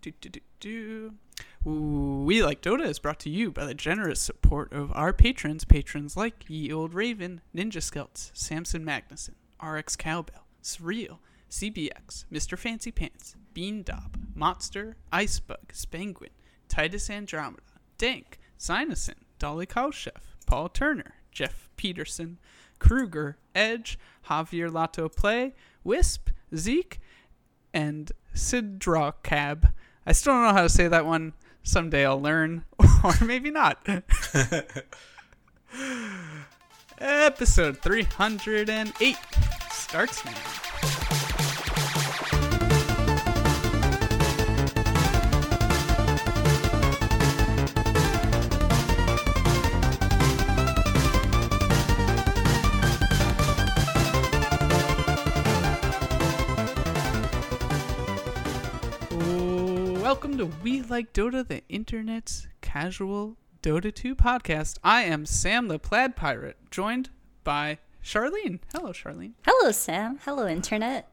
Do, do, do. We Like Dota is brought to you by the generous support of our patrons. Patrons like Ye Old Raven, Ninja Skelts, Samson Magnuson, RX Cowbell, Surreal, CBX, Mr. Fancy Pants, Bean Dob, Monster, Icebug, Spenguin, Titus Andromeda, Dank, Sinusin, Dolly Kaushef, Paul Turner, Jeff Peterson, Kruger, Edge, Javier Lato Play, Wisp, Zeke, and Sidra Cab. I still don't know how to say that one. Someday I'll learn, or maybe not. Episode 308 starts now. Welcome to We Like Dota, the internet's casual Dota 2 podcast. I am Sam the Plaid Pirate, joined by Charlene. Hello, Charlene. Hello, Sam. Hello, Internet.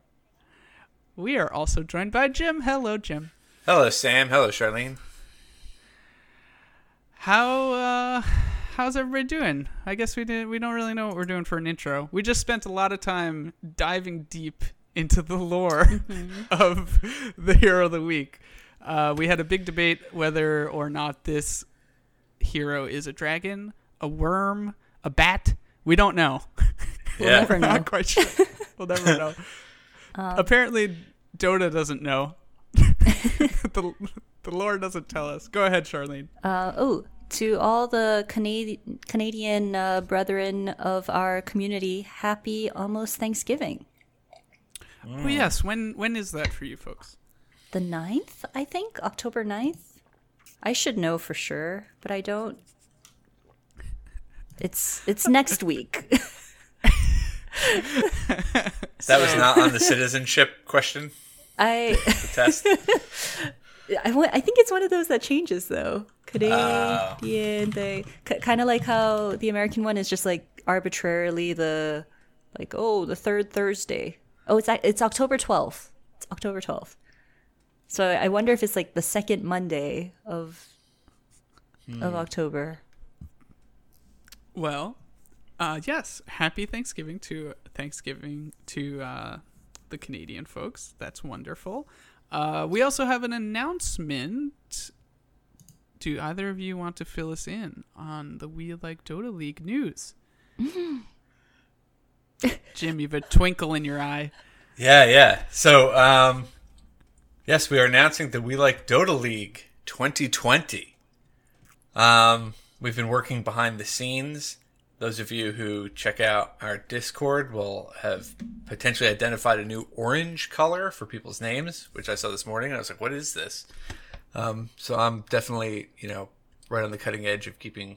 We are also joined by Jim. Hello, Jim. Hello, Sam. Hello, Charlene. How uh how's everybody doing? I guess we did we don't really know what we're doing for an intro. We just spent a lot of time diving deep into the lore Mm-hmm. of the hero of the week. Uh, we had a big debate whether or not this hero is a dragon, a worm, a bat. We don't know. We'll Yeah. never know. Not quite sure. We'll never know. Um, Apparently, Dota doesn't know. the, the lore doesn't tell us. Go ahead, Charlene. Uh, oh, to all the Canadian Canadian uh, brethren of our community, happy almost Thanksgiving. Oh yes, when when is that for you folks? The 9th, I think, October 9th. I should know for sure, but I don't. It's it's next week. That was not on the citizenship question I the test. I, I think it's one of those that changes though. Canadian ah. thing, K- kind of like how the American one is just like arbitrarily the like oh the third Thursday. Oh, it's it's October twelfth. It's October twelfth. So I wonder if it's like the second Monday of of October. Well, uh, yes. Happy Thanksgiving to Thanksgiving to uh, the Canadian folks. That's wonderful. Uh, we also have an announcement. Do either of you want to fill us in on the We Like Dota League news? Jim, you've a twinkle in your eye. Yeah, yeah. So, um, yes, we are announcing the We Like Dota League 2020. Um, we've been working behind the scenes. Those of you who check out our Discord will have potentially identified a new orange color for people's names, which I saw this morning. And I was like, what is this? Um, so I'm definitely, you know, right on the cutting edge of keeping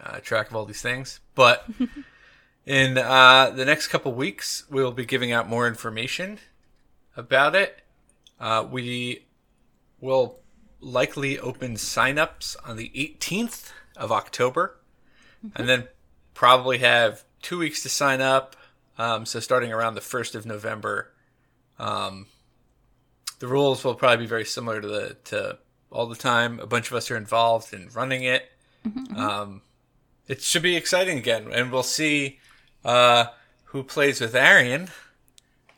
uh, track of all these things. But in uh, the next couple weeks, we'll be giving out more information about it. Uh, we will likely open signups on the 18th of October, and then probably have two weeks to sign up. Um, so starting around the 1st of November, um, the rules will probably be very similar to the to all the time. A bunch of us are involved in running it. Um, it should be exciting again, and we'll see uh, who plays with Arian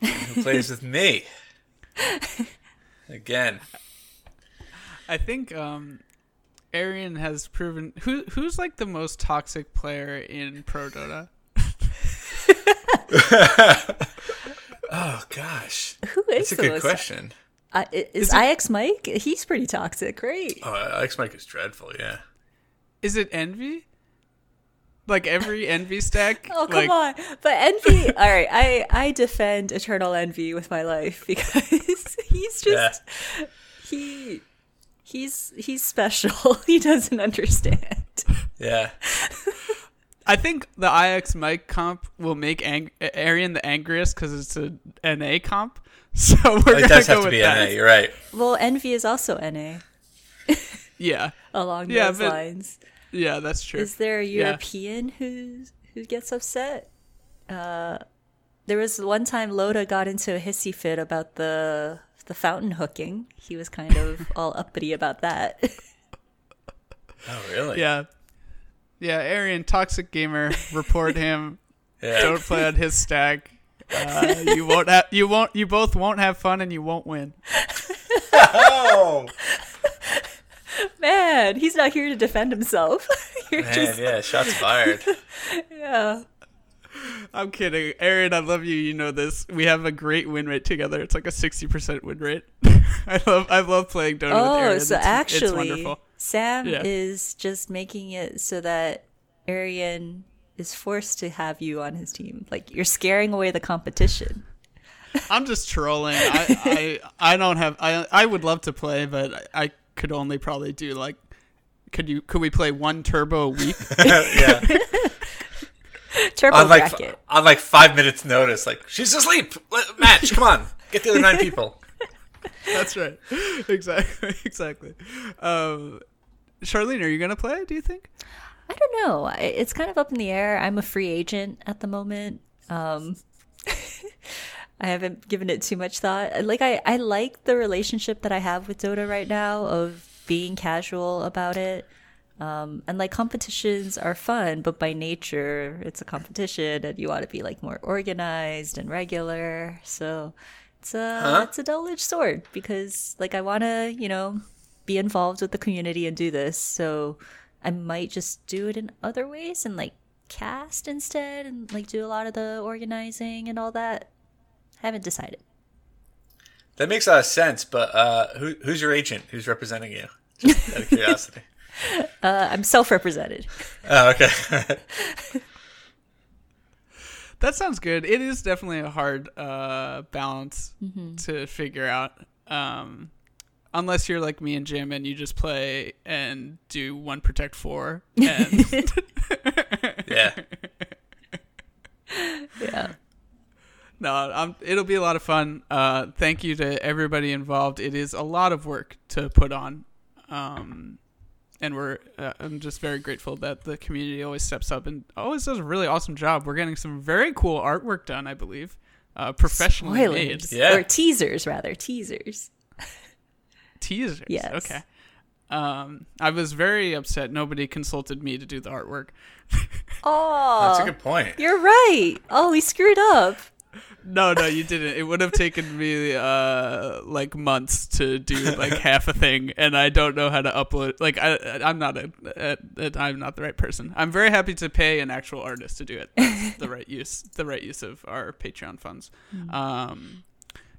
and who plays with me. Again, I think um, Arian has proven who who's like the most toxic player in Pro Dota. oh gosh, Who is that's a the good most- question. Uh, i- is IX Mike? He's pretty toxic, right? Oh, Alex Mike is dreadful. Yeah, Is it Envy? Like every Envy stack? Oh come like, on! But envy. all right, I I defend eternal envy with my life because he's just he he's he's special. he doesn't understand. yeah. I think the IX Mike comp will make Ang- Arian the angriest because it's a NA comp. So we're It gonna does go have to be that. NA. You're right. Well, envy is also NA Yeah, along Yeah, those but- lines. Yeah, that's true. Is there a Yeah. European who who gets upset? Uh, there was one time Loda got into a hissy fit about the the fountain hooking. He was kind of all uppity about that. Oh, really? Yeah. Yeah, Arian, toxic gamer, report him. Yeah. Don't play on his stack. Uh, you won't have, you won't you both won't have fun and you won't win. Oh, Man, he's not here to defend himself. You're man, just yeah. Shots fired. yeah. I'm kidding. Aaron, I love you. You know this. We have a great win rate together. It's like a 60% win rate. I love I love playing Dota with Oh, Aaron. so It's- it's actually, wonderful. Sam Yeah. is just making it so that Arian is forced to have you on his team. Like you're scaring away the competition. I'm just trolling. I, I I don't have I I would love to play, but I, I could only probably do like could you could we play one turbo a week? yeah. Turbo On like bracket. on like five minutes notice, like she's asleep. Match. Come on, get the other nine people. That's right. Exactly. Exactly. Um, Charlene, are you gonna play? Do you think? I don't know. It's kind of up in the air. I'm a free agent at the moment. Um, I haven't given it too much thought. Like I, I like the relationship that I have with Dota right now of being casual about it. Um, and like competitions are fun, but by nature it's a competition, and you want to be like more organized and regular. So it's a it's a double edged sword because like I want to you know be involved with the community and do this. So I might just do it in other ways and like cast instead and like do a lot of the organizing and all that. I haven't decided. That makes a lot of sense. But uh, who, who's your agent? Who's representing you? Just out of curiosity. Uh, I'm self-represented. Oh, okay. That sounds good. It is definitely a hard uh, balance Mm-hmm. to figure out. Um, unless you're like me and Jim and you just play and do one protect four. And yeah. Yeah. No, I'm, it'll be a lot of fun. Uh, thank you to everybody involved. It is a lot of work to put on. Um, and we're uh, I'm just very grateful that the community always steps up and always does a really awesome job. We're getting some very cool artwork done, I believe, uh, professionally made. Yeah. Or teasers rather. Teasers. teasers. Yes. Okay. Um, I was very upset. Nobody consulted me to do the artwork. Oh, That's a good point. you're right. Oh, we screwed up. No, no, you didn't. It would have taken me uh like months to do like half a thing, and I don't know how to upload. Like I, I'm not a, a, a, I'm not the right person. I'm very happy to pay an actual artist to do it. That's the right use, the right use of our Patreon funds. Um,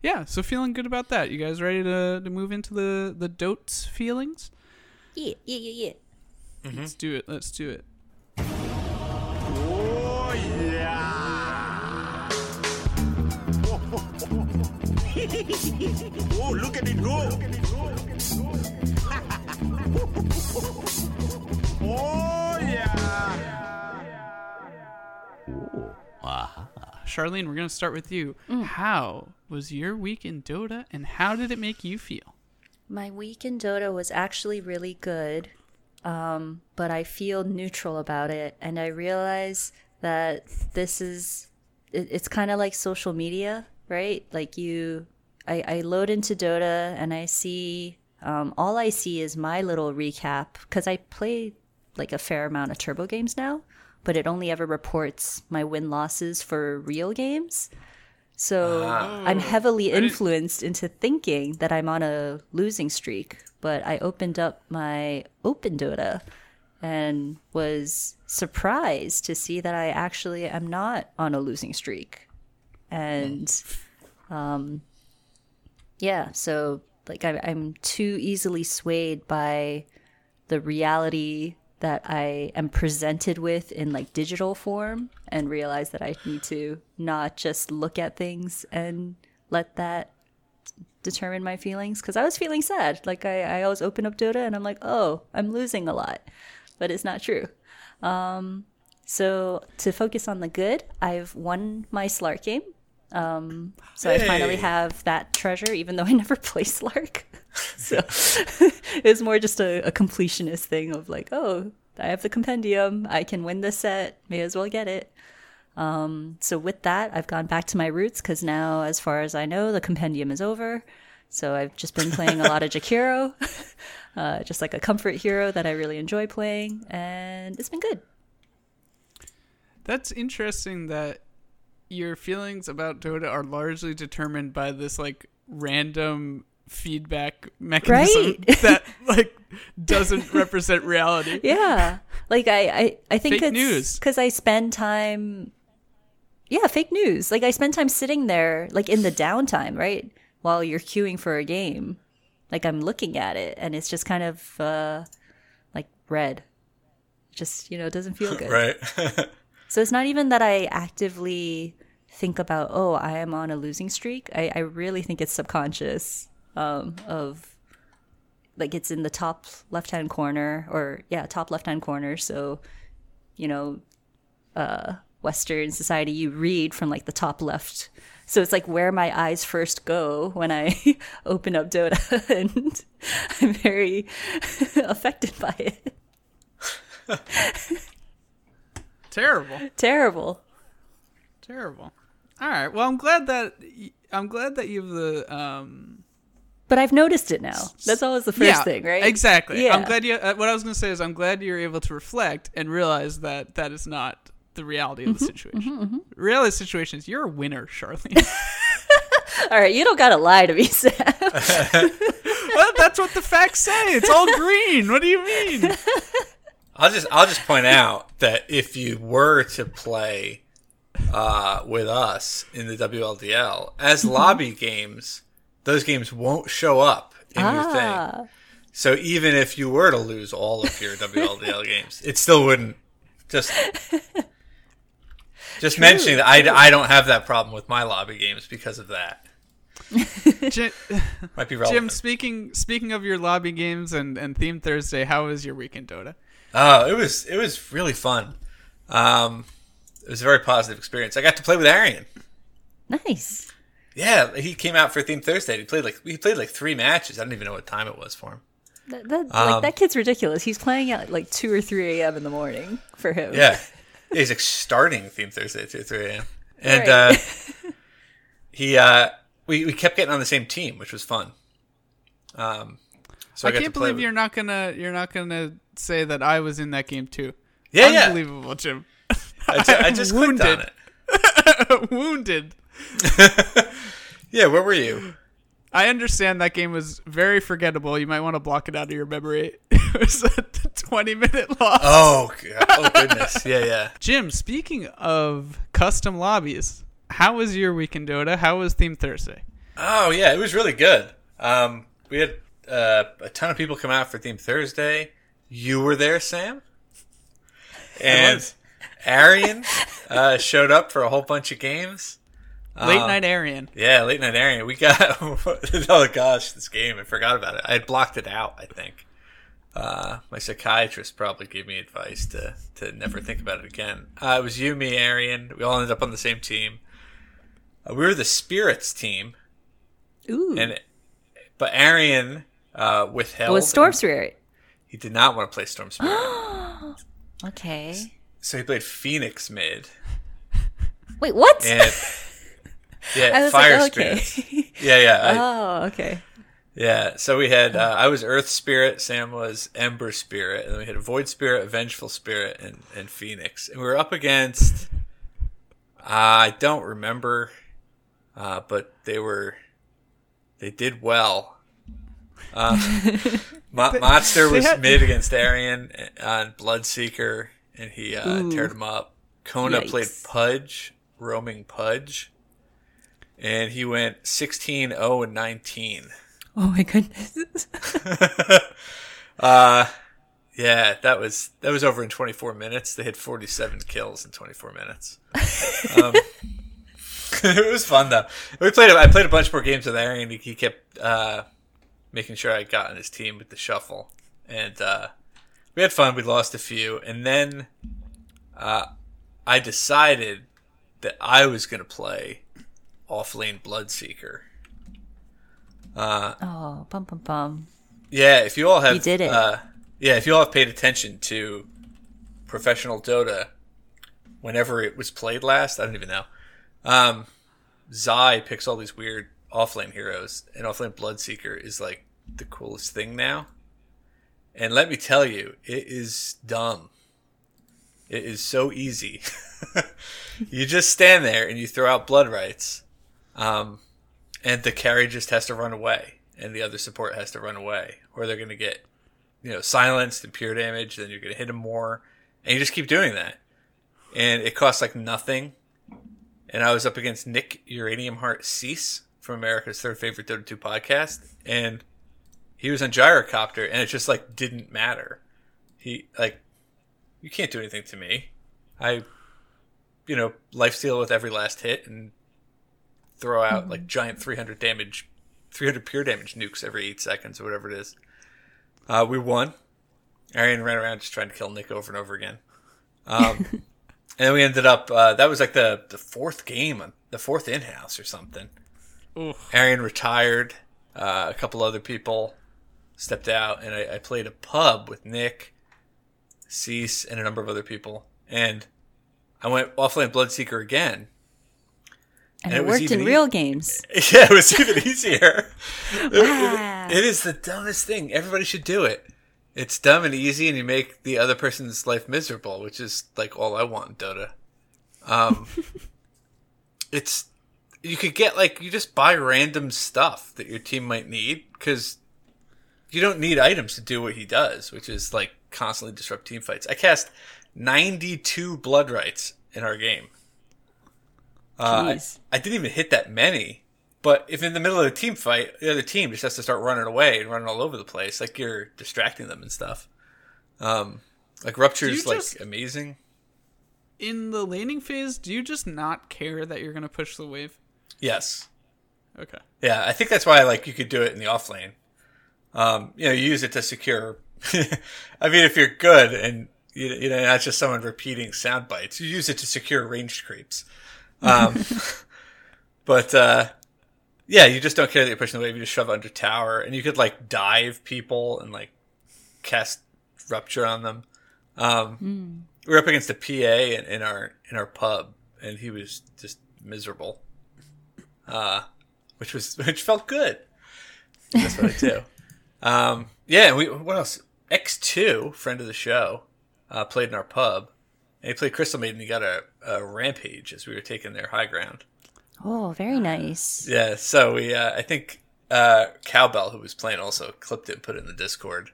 yeah. So feeling good about that. You guys ready to to move into the the dotes feelings? Yeah, yeah, yeah, yeah. Let's do it. Let's do it. Oh, look at it go. oh, yeah. Charlene, we're going to start with you. How was your week in Dota and how did it make you feel? My week in Dota was actually really good, um, but I feel neutral about it, and I realize that this is it, it's kind of like social media, right? Like you, I, I load into Dota and I see um, all I see is my little recap because I play like a fair amount of turbo games now, but it only ever reports my win losses for real games. So I'm heavily influenced into thinking that I'm on a losing streak. But I opened up my Open Dota and was surprised to see that I actually am not on a losing streak. And um, yeah, so like I, I'm too easily swayed by the reality that I am presented with in like digital form and realize that I need to not just look at things and let that determine my feelings because I was feeling sad. Like I, I always open up Dota and I'm like, oh, I'm losing a lot, but it's not true. Um, so to focus on the good, I've won my Slark game. Um, so I finally have that treasure, even though I never play Slark. so it's more just a, a completionist thing of like, oh, I have the compendium, I can win this set, may as well get it. Um, so with that, I've gone back to my roots because now, as far as I know, the compendium is over. So I've just been playing a lot of Jakiro, uh, just like a comfort hero that I really enjoy playing, and it's been good. That's interesting that your feelings about Dota are largely determined by this like random feedback mechanism Right. that like doesn't represent reality. Yeah, like I, I, I think Fake it's news. because I spend time. Yeah, fake news. Like I spend time sitting there, like in the downtime, right, while you're queuing for a game. Like I'm looking at it, and it's just kind of uh, like red. Just you know, it doesn't feel good. right. So it's not even that I actively think about, oh, I am on a losing streak. I, I really think it's subconscious um, of like it's in the top left hand corner or yeah, top left hand corner. So, you know, uh, Western society, you read from like the top left. So it's like where my eyes first go when I open up Dota, and I'm very affected by it. Terrible. Terrible. Terrible. All right. Well, I'm glad that I'm glad that you've the um But I've noticed it now. That's always the first yeah, thing, right? Exactly. Yeah. I'm glad you. Uh, what I was going to say is I'm glad you're able to reflect and realize that that is not the reality of the Mm-hmm, situation. Reality of the situation is you're a winner, Charlene. All right, you don't gotta lie to me, Sam. well, that's what the facts say. It's all green. What do you mean? I'll just I'll just point out that if you were to play uh, with us in the WLDL as Mm-hmm. lobby games, those games won't show up in your thing. ah, So even if you were to lose all of your WLDL games, it still wouldn't. Just just mentioning that I, I don't have that problem with my lobby games because of that. Jim, Might be Jim, speaking speaking of your lobby games and and theme Thursday, how was your weekend, in Dota? Oh, it was it was really fun. Um, it was a very positive experience. I got to play with Arian. nice. Yeah, he came out for Theme Thursday. He played like he played like three matches. I don't even know what time it was for him. That, that, Um, like, that kid's ridiculous. He's playing at like two or three a.m. in the morning for him. Yeah, Yeah, he's like starting Theme Thursday at two three a.m. And Right. uh, he uh, we we kept getting on the same team, which was fun. Um, so I, I, can't believe with- you're not gonna you're not gonna say that I was in that game too. Yeah, yeah. Unbelievable, Jim. I, ju- I just wounded. it. Wounded. Yeah, where were you? I understand that game was very forgettable. You might want to block it out of your memory. It was a 20 minute loss. Oh, God. oh goodness. Yeah, yeah. Jim, speaking of custom lobbies, how was your week in Dota? How was Theme Thursday? Oh yeah, it was really good. Um, we had uh, a ton of people come out for Theme Thursday. You were there, Sam, and. Arian uh, showed up for a whole bunch of games. Late Uh, night Arian. Yeah, late night Arian. We got oh gosh, this game. I forgot about it. I had blocked it out. I think. Uh, my psychiatrist probably gave me advice to to never think about it again. Uh, it was you, me, Arian. We all ended up on the same team. Uh, we were the spirits team, Ooh. and but Arian uh, withheld. it was Storm Spirit. He did not want to play Storm Spirit, Okay. so he played Phoenix mid Wait, what? and I yeah, was Fire like, okay. Spirits. Yeah, yeah. I- oh, okay. Yeah, so we had uh, I was Earth Spirit, Sam was Ember Spirit, and then we had Void Spirit, Vengeful Spirit, and and Phoenix, and we were up against I don't remember, uh, but they were they did well. Uh, Mo- Monster was had- mid against Arian on Bloodseeker, and he uh, Ooh. teared him up. Kona played Pudge, roaming Pudge, and he went 16 0 and 19. Oh my goodness. uh yeah, that was that was over in 24 minutes. They had 47 kills in 24 minutes. Um, it was fun though. We played. I played a bunch more games with. He, he kept uh, making sure I got on his team with the shuffle, and uh, we had fun. We lost a few, and then uh, I decided that I was going to play off lane Bloodseeker. Uh, Oh, bum bum bum. yeah, if you all have You did it. Uh, yeah, if you all have paid attention to professional Dota, whenever it was played last, I don't even know. Um, Zai picks all these weird offlane heroes, and offlane Bloodseeker is like the coolest thing now. And let me tell you, it is dumb. It is so easy. you just stand there and you throw out blood rites, um, and the carry just has to run away, and the other support has to run away, or they're going to get, you know, silenced and pure damage. Then you're going to hit them more, and you just keep doing that, and it costs like nothing. And I was up against Nick Uranium Heart Cease from America's third favorite Dota 2 podcast, and he was on gyrocopter, and it just like didn't matter. He like, you can't do anything to me. I, you know, life steal with every last hit and throw out like giant 300 damage, 300 pure damage nukes every eight seconds or whatever it is. Uh, we won. Arian ran around just trying to kill Nick over and over again. Um, and then we ended up. Uh, that was like the the fourth game, the fourth in house or something. Oof. Arian retired. Uh, a couple other people stepped out, and I, I played a pub with Nick, Cease, and a number of other people. And I went offlane Bloodseeker again. And, And it, it worked in e- real games. Yeah, it was even easier. Wow. it is the dumbest thing. Everybody should do it. It's dumb and easy, and you make the other person's life miserable, which is like all I want in Dota. Um, it's you could get like you just buy random stuff that your team might need because you don't need items to do what he does, which is like constantly disrupt team fights. I cast ninety two blood rites in our game. Uh, I. I didn't even hit that many. But if in the middle of a team fight, the other team just has to start running away and running all over the place, like you're distracting them and stuff. Um, like rupture's like just- amazing. In the laning phase, do you just not care that you're gonna push the wave? Yes, Okay. yeah, I think that's why like you could do it in the off lane. Um, you know, you use it to secure. I mean, if you're good and you, you know not just someone repeating sound bites, you use it to secure ranged creeps. Um, but uh, yeah, you just don't care that you're pushing the wave. You just shove under tower, and you could like dive people and like cast rupture on them. Um, We were up against a PA in, in our in our pub, and he was just miserable. Uh, which was which felt good. That's what I do. Um, yeah, we what else? X two friend of the show uh, played in our pub, and he played Crystal Maiden. He got a, a rampage as we were taking their high ground. Oh, very nice. Yeah, so we uh, I think uh, Cowbell who was playing also clipped it and put it in the Discord.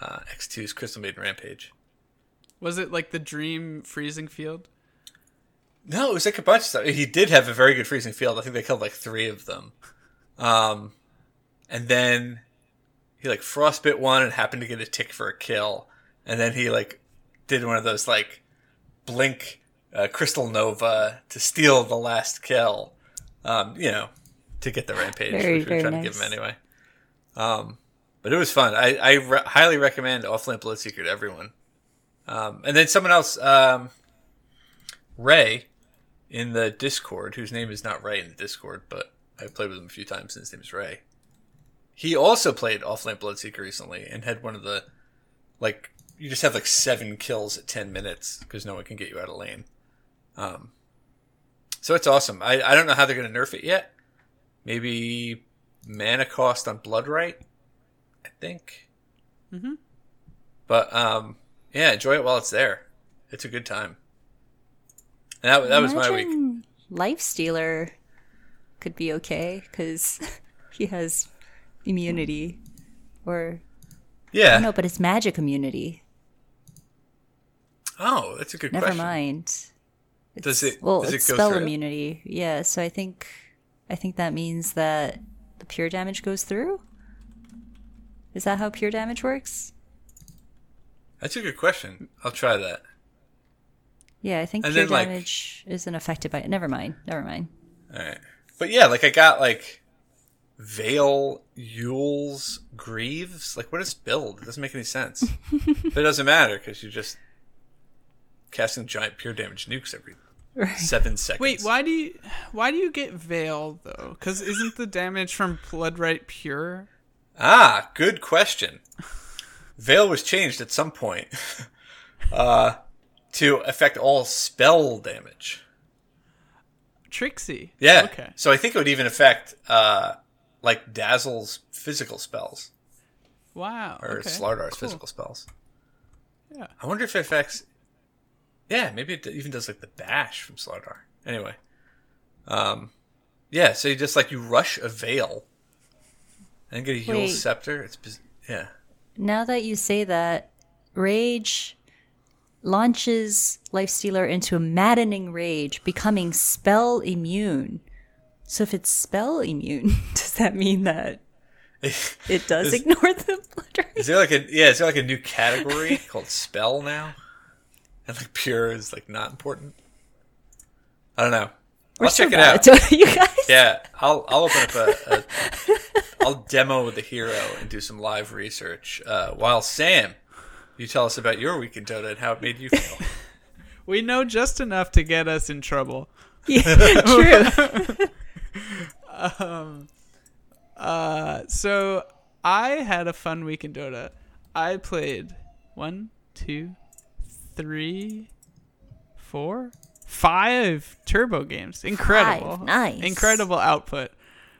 Uh, X 2's Crystal Maiden Rampage. Was it like the dream freezing field? No, it was like a bunch of stuff. He did have a very good freezing field. I think they killed like three of them. Um, and then he like frostbit one and happened to get a tick for a kill. And then he like did one of those like blink uh, crystal nova to steal the last kill. Um, you know, to get the rampage, Very, which we were trying to give him anyway. Um, but it was fun. I, I re- highly recommend Offlane Bloodseeker to everyone. Um, and then someone else, um, Ray, in the Discord, whose name is not Ray in the Discord, but I've played with him a few times and his name is Ray. He also played Offlane Bloodseeker recently and had one of the, like, you just have like seven kills at 10 minutes because no one can get you out of lane. Um, so it's awesome. I, I don't know how they're going to nerf it yet. Maybe mana cost on Blood Rite, I think. Mm-hmm. But, um, yeah, enjoy it while it's there. It's a good time. And that, that was my week. Life Stealer could be okay because he has immunity, or Yeah. no, but it's magic immunity. Oh, that's a good question. Never question. mind. Does it- Well, does it it's go spell immunity. Yeah, so I think, I think that means that the pure damage goes through. Is that how pure damage works? That's a good question. I'll try that. Yeah, I think And pure then, like- damage isn't affected by it. Never mind. Never mind. All right. But yeah, like I got like Veil, Euls, Greaves. Like, what is build? It doesn't make any sense. but it doesn't matter because you're just casting giant pure damage nukes every Right. seven seconds. Wait, why do you why do you get Veil though? Because isn't the damage from Bloodrite pure? Ah, good question. Veil was changed at some point uh, to affect all spell damage. Trixie. Yeah. Okay. So I think it would even affect uh like Dazzle's physical spells Wow. or okay. Slardar's cool. physical spells. Yeah. I wonder if it affects. Yeah, maybe it even does like the bash from Slardar. Anyway, um, yeah. So you just like you rush a veil and get a heal Wait. scepter. It's biz- yeah. Now that you say that, Rage launches Lifestealer into a maddening rage, becoming spell immune. So if it's spell immune, does that mean that it does Is- ignore the blood Is there like a yeah? Is there like a new category called spell now? And like pure is like not important. I don't know. We're I'll check it out. it, you guys. Yeah, I'll I'll open up a, a I'll demo the hero and do some live research. Uh, while Sam, you tell us about your week in Dota and how it made you feel. We know just enough to get us in trouble. Yeah, true. Uh, so I had a fun week in Dota. I played one, two, three, four, five turbo games. Incredible. Five. Nice. Incredible output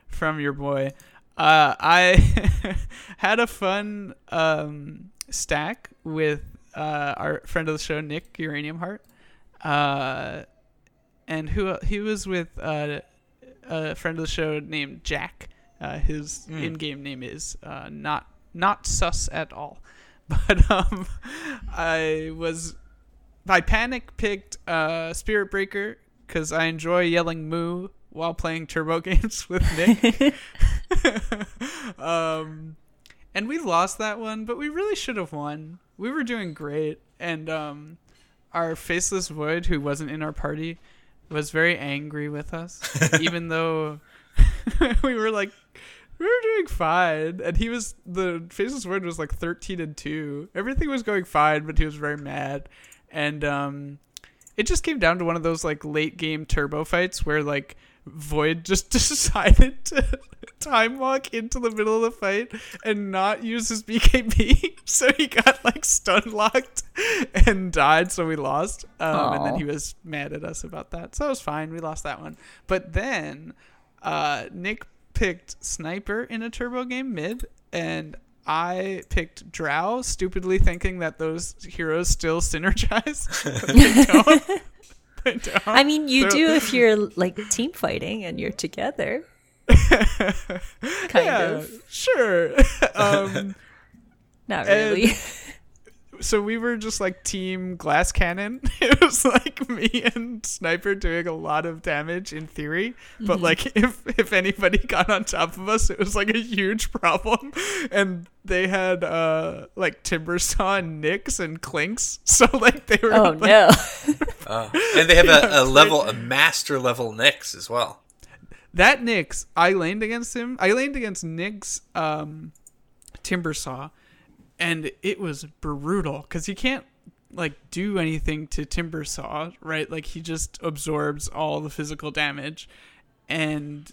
from your boy. Uh, I had a fun um, stack with uh, our friend of the show, Nick Uranium Heart. Uh, and who he was with uh, a friend of the show named Jack. Uh, his in-game name is uh, not not sus at all. But um, I was I panic picked uh, Spirit Breaker because I enjoy yelling "moo" while playing turbo games with Nick. um, and we lost that one, but we really should have won. We were doing great, and um, our faceless void, who wasn't in our party, was very angry with us, even though we were like we were doing fine, and he was the faceless void was like thirteen and two. Everything was going fine, but he was very mad, and um, it just came down to one of those like late game turbo fights where like Void just decided to time walk into the middle of the fight and not use his BKB, so he got like stun locked and died. So we lost, um, and then he was mad at us about that. So it was fine. We lost that one, but then uh, Nick picked Sniper in a turbo game mid, and I picked Drow, stupidly thinking that those heroes still synergize. They don't. I mean, you They're- do if you're like team fighting and you're together. kind yeah, of. sure. um, Not really. so we were just like team glass cannon. It was like me and Sniper doing a lot of damage in theory, but like if if anybody got on top of us, it was like a huge problem. And they had uh like timber saw and Nyx and Clinkz, so like they were oh like, no. Uh, and they have a, a level, a master level Nyx as well. that Nyx, I laned against him. I laned against Nyx um, Timber Saw, and it was brutal because you can't like do anything to Timber Saw, right? Like he just absorbs all the physical damage, and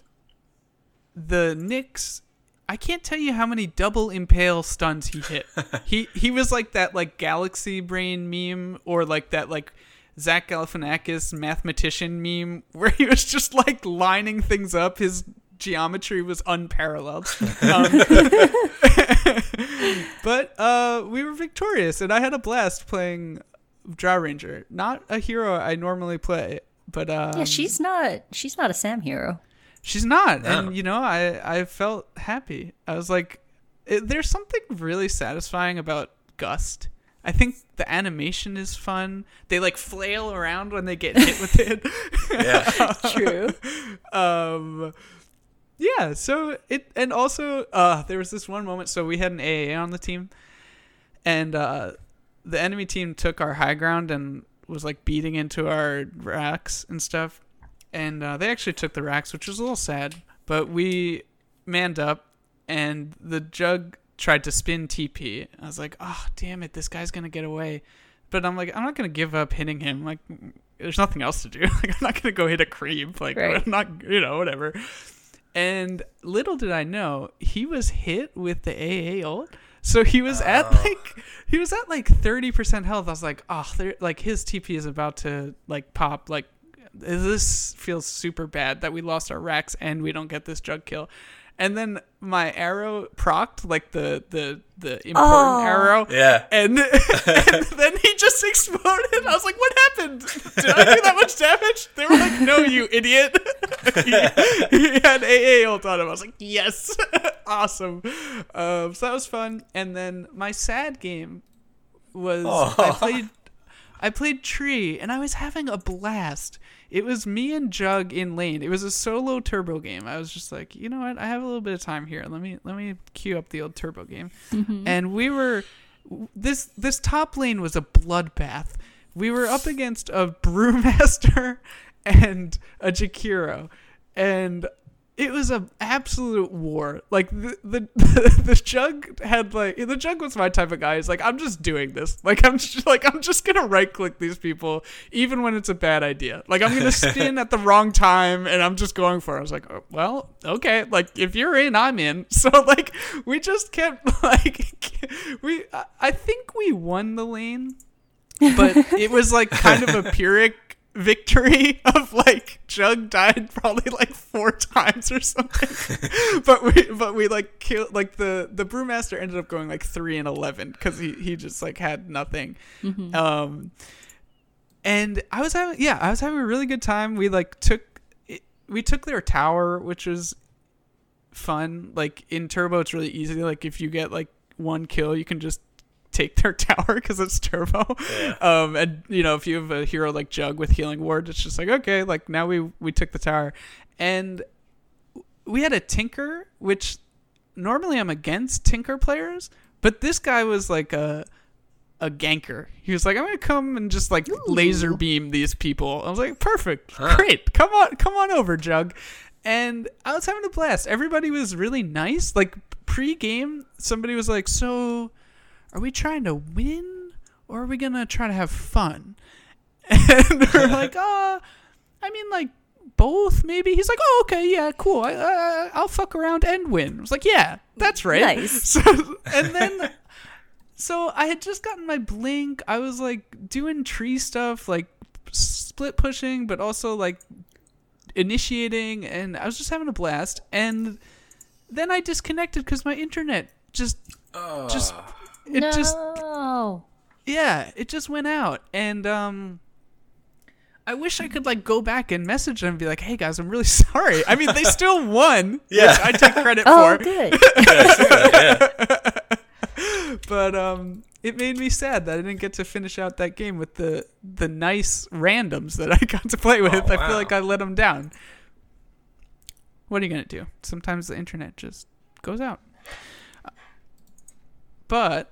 the Nyx. I can't tell you how many double impale stuns he hit. he he was like that like galaxy brain meme or like that like Zach Galifianakis mathematician meme where he was just like lining things up. His geometry was unparalleled. Um, but uh, we were victorious, and I had a blast playing Drow Ranger. Not a hero I normally play, but um, yeah, she's not. She's not a Sam hero. She's not, No. and you know, I I felt happy. I was like, it, there's something really satisfying about Gust. I think the animation is fun. They like flail around when they get hit with it. Yeah. True. um, yeah. So it and also uh, there was this one moment. So we had an AA on the team, and uh, the enemy team took our high ground and was like beating into our racks and stuff. And uh, they actually took the racks, which was a little sad. But we manned up, and the jug tried to spin TP. I was like, oh damn it, this guy's gonna get away. But I'm like, I'm not gonna give up hitting him. Like, there's nothing else to do. Like, I'm not gonna go hit a creep. Like, Right. I'm not, you know, whatever. And little did I know, he was hit with the AA ult. So he was at oh. like he was at like thirty percent health. I was like, oh, like his TP is about to like pop like this feels super bad that we lost our racks and we don't get this jug kill. And then my arrow procced like the the the important Oh. arrow. Yeah. And, and then he just exploded. I was like, "What happened? Did I do that much damage?" They were like, "No, you idiot." he, he had AA ult on him. I was like, "Yes, awesome." Um, so that was fun. And then my sad game was I played I played Tree and I was having a blast. It was me and Jug in lane. It was a solo turbo game. I was just like, you know what? I have a little bit of time here. Let me let me queue up the old turbo game. And we were this this top lane was a bloodbath. We were up against a brewmaster and a Jakiro, and it was a absolute war. Like the, the the jug had like the jug was my type of guy. He's like, I'm just doing this. Like I'm just like I'm just gonna right click these people even when it's a bad idea. Like I'm gonna spin at the wrong time and I'm just going for it. I was like, oh, well, okay. Like if you're in, I'm in. So like we just kept like we I- I think we won the lane but it was like kind of a pyrrhic victory of like Jug died probably like four times or something. but we but we like killed like the the brewmaster ended up going like three and eleven because he he just like had nothing. Um, and I was having yeah I was having a really good time. We like took we took their tower, which was fun. Like in turbo, it's really easy. Like if you get like one kill, you can just take their tower because it's turbo. Um, and you know if you have a hero like Jug with healing ward, it's just like okay, like now we we took the tower, and we had a Tinker, which normally I'm against Tinker players, but this guy was like a a ganker. He was like, I'm gonna come and just like laser beam these people. I was like, perfect, great, come on, come on over, Jug. And I was having a blast. Everybody was really nice. Like pre-game, somebody was like, "So, are we trying to win or are we gonna try to have fun?" And we're like, "Uh, I mean, like both, maybe." He's like, "Oh, okay, yeah, cool. I, I, I'll fuck around and win." I was like, "Yeah, that's right." Nice. So, and then so I had just gotten my blink. I was like doing tree stuff, like split pushing, but also like initiating, and I was just having a blast. And then I disconnected because my internet just, just, it no. just, yeah, it just went out. And um, I wish I could like go back and message them and be like, "Hey guys, I'm really sorry." I mean, they still won, Yeah. which I take credit oh, for good. but um it made me sad that I didn't get to finish out that game with the the nice randoms that I got to play with. Oh, I feel like I let them down. What are you gonna do? Sometimes the internet just goes out. But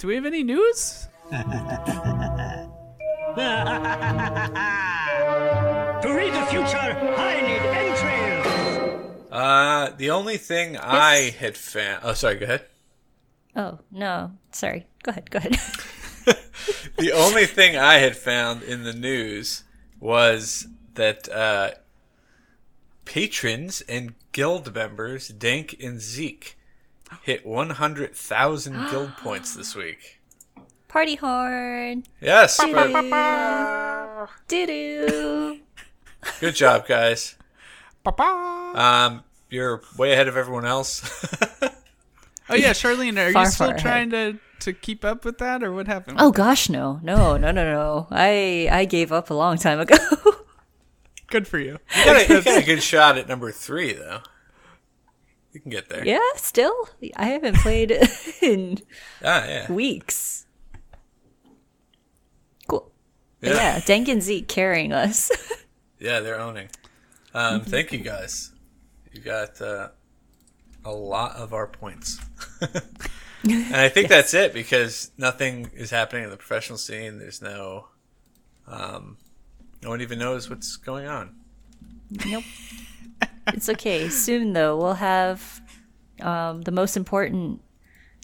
do we have any news? To read the future, I need entrails. Uh, the only thing I had found. Oh, sorry. Go ahead. Oh, no. Sorry. Go ahead. Go ahead. The only thing I had found in the news was that uh, patrons and guild members, Dank and Zeke, hit 100,000 guild points this week. Party horn. Yes, Doo but- doo. Doo good job, guys. Um, you're way ahead of everyone else. Oh yeah, Charlene, are Far, you still far ahead. trying to to keep up with that, or what happened? Oh gosh, no, no, no, no, no. I I gave up a long time ago. good for you. you, got a, you got a good shot at number three, though. You can get there. yeah, still, I haven't played in Ah, yeah. weeks. Cool. Yeah. yeah, Dank and Zeke carrying us. Yeah, they're owning. Um, thank you guys. You got uh, a lot of our points. and I think that's it because nothing is happening in the professional scene. There's no, um, no one even knows what's going on. nope. It's okay. Soon though, we'll have um, the most important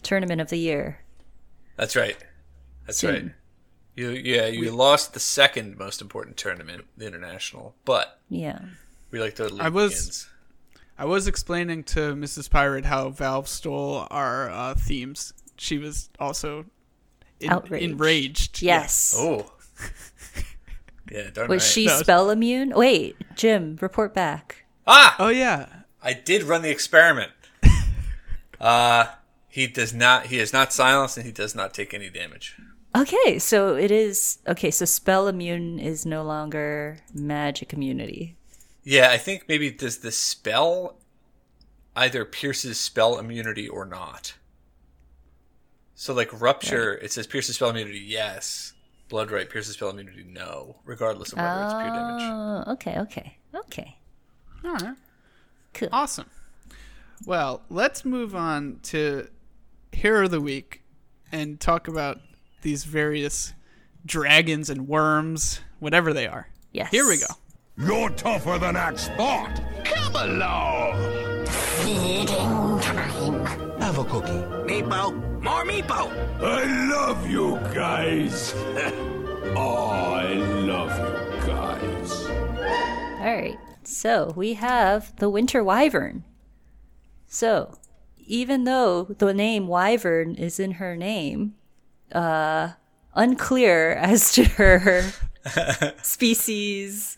tournament of the year. That's right. That's Soon. right. You, yeah, you lost the second most important tournament, the international, but Yeah. we like to. I was- I was explaining to Mrs. Pirate how Valve stole our uh, themes. She was also in, Outraged. enraged. Yes. Oh, Yeah, darn Was right. she No. spell immune? Wait, Jim, report back. Ah, Oh yeah. I did run the experiment. uh, he does not. He is not silenced, and he does not take any damage. Okay, so it is okay. So spell immune is no longer magic immunity. Yeah, I think maybe does the spell either pierces spell immunity or not. So like rupture, it says pierces spell immunity, yes. Blood rite pierces spell immunity, no. Regardless of whether it's pure damage. Oh, okay, okay, okay. All right. Cool. Awesome. Well, let's move on to Hero of the Week and talk about these various dragons and worms, whatever they are. Yes. Here we go. You're tougher than Axe thought. Come along. Feeding time. Have a cookie. Meepo, more Meepo. I love you guys. Oh, I love you guys. All right. So we have the winter wyvern. So even though the name wyvern is in her name, uh, unclear as to her species,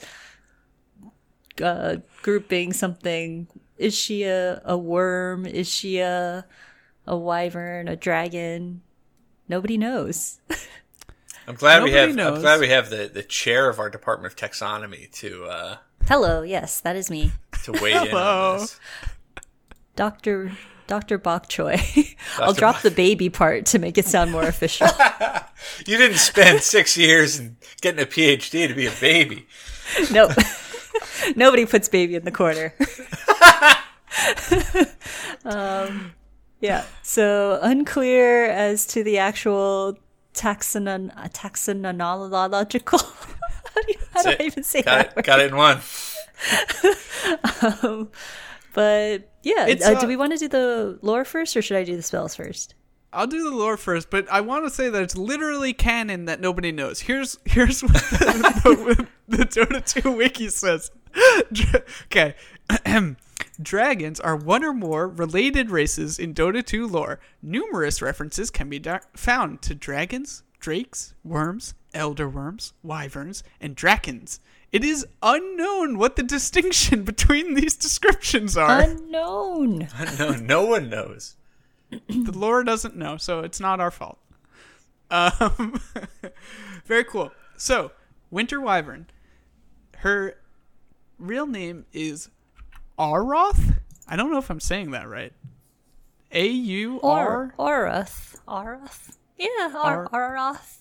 uh, grouping something. Is she a, a worm? Is she a a wyvern? A dragon? Nobody knows. I'm glad we have knows. I'm glad we have the, the chair of our Department of Taxonomy to uh Hello. Yes, that is me, to weigh in Hello. on this. Doctor Doctor Bok Choi. I'll drop Bok- the baby part to make it sound more official. You didn't spend six years and getting a PhD to be a baby. Nope. Nobody puts baby in the corner. um, yeah. So unclear as to the actual taxonon uh, taxonological. how do, you, how do I even say Got that? it got it in one. word? But yeah, uh, uh, do we want to do the lore first, or should I do the spells first? I'll do the lore first, but I want to say that it's literally canon that nobody knows. Here's here's what the, the, the Dota 2 wiki says. Dra- okay. Dragons are one or more related races in Dota 2 lore. Numerous references can be da- found to dragons, drakes, worms, elder worms, wyverns, and drakens. It is unknown what the distinction between these descriptions are. Unknown. No, no one knows. the lore doesn't know, so it's not our fault. Um, very cool. So, Winter Wyvern, her real name is Auroth. I don't know if I'm saying that right. A U Or R. Orath. Orath. Yeah, Or- Orath. It's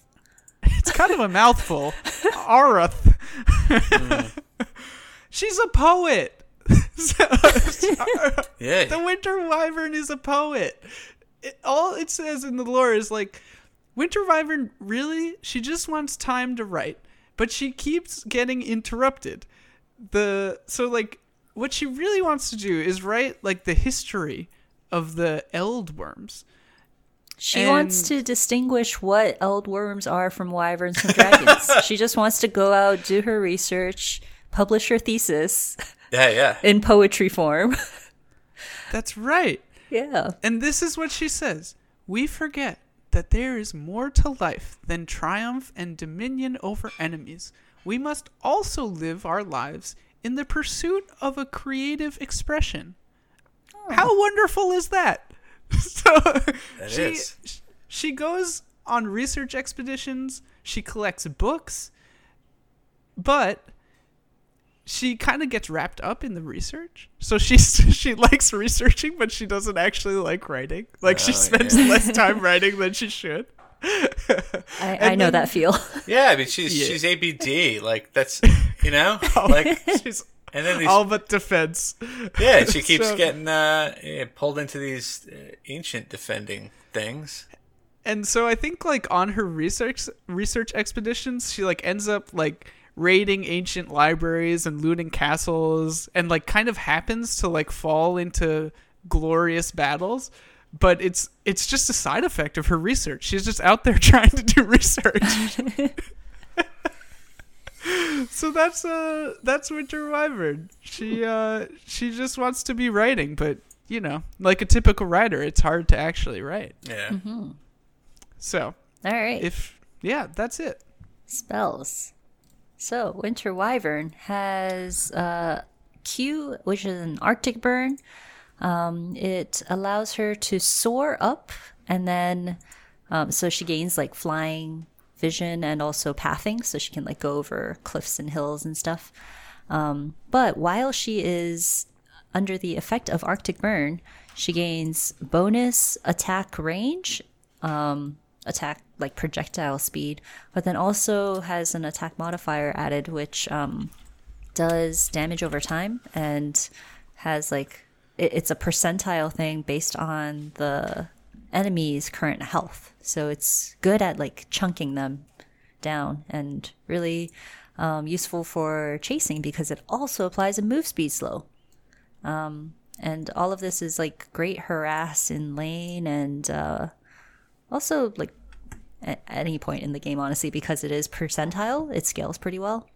kind of a mouthful. Auroth. She's a poet. So- Yeah. the winter wyvern is a poet. It, all it says in the lore is like, winter wyvern really she just wants time to write, but she keeps getting interrupted. The so like what she really wants to do is write like the history of the eldwurms. She wants to distinguish what eldwurms are from wyverns and dragons. she just wants to go out, do her research, publish her thesis Yeah, yeah. in poetry form. That's right. yeah. And this is what she says We forget that there is more to life than triumph and dominion over enemies. We must also live our lives in the pursuit of a creative expression. Oh. How wonderful is that? so she, is. she goes on research expeditions, she collects books, but she kind of gets wrapped up in the research. So she's she likes researching, but she doesn't actually like writing. Like she Oh, spends yeah. less time writing than she should. I, I And know then- that feel. Yeah, I mean she's Yeah. she's ABD. Like that's you know? Oh, like she's and then these all but defense. Yeah, she keeps So- getting uh pulled into these uh, ancient defending things. and so I think like on her research research expeditions, she like ends up like raiding ancient libraries and looting castles, and like kind of happens to like fall into glorious battles. But it's it's just a side effect of her research. She's just out there trying to do research. so that's uh that's Winter Wyvern. She uh she just wants to be writing, but you know, like a typical writer, it's hard to actually write. Yeah. So All right. if yeah, that's it. Spells. So, Winter Wyvern has uh, Q, which is an Arctic burn. Um, it allows her to soar up, and then um, so she gains like flying vision and also pathing, so she can like go over cliffs and hills and stuff. Um, but while she is under the effect of Arctic burn, she gains bonus attack range, um, attack like projectile speed, but then also has an attack modifier added, which um, does damage over time and has like it, it's a percentile thing based on the enemy's current health. So it's good at like chunking them down and really um, useful for chasing because it also applies a move speed slow. Um, and all of this is like great harass in lane and uh, also like at any point in the game, honestly, because it is percentile, it scales pretty well.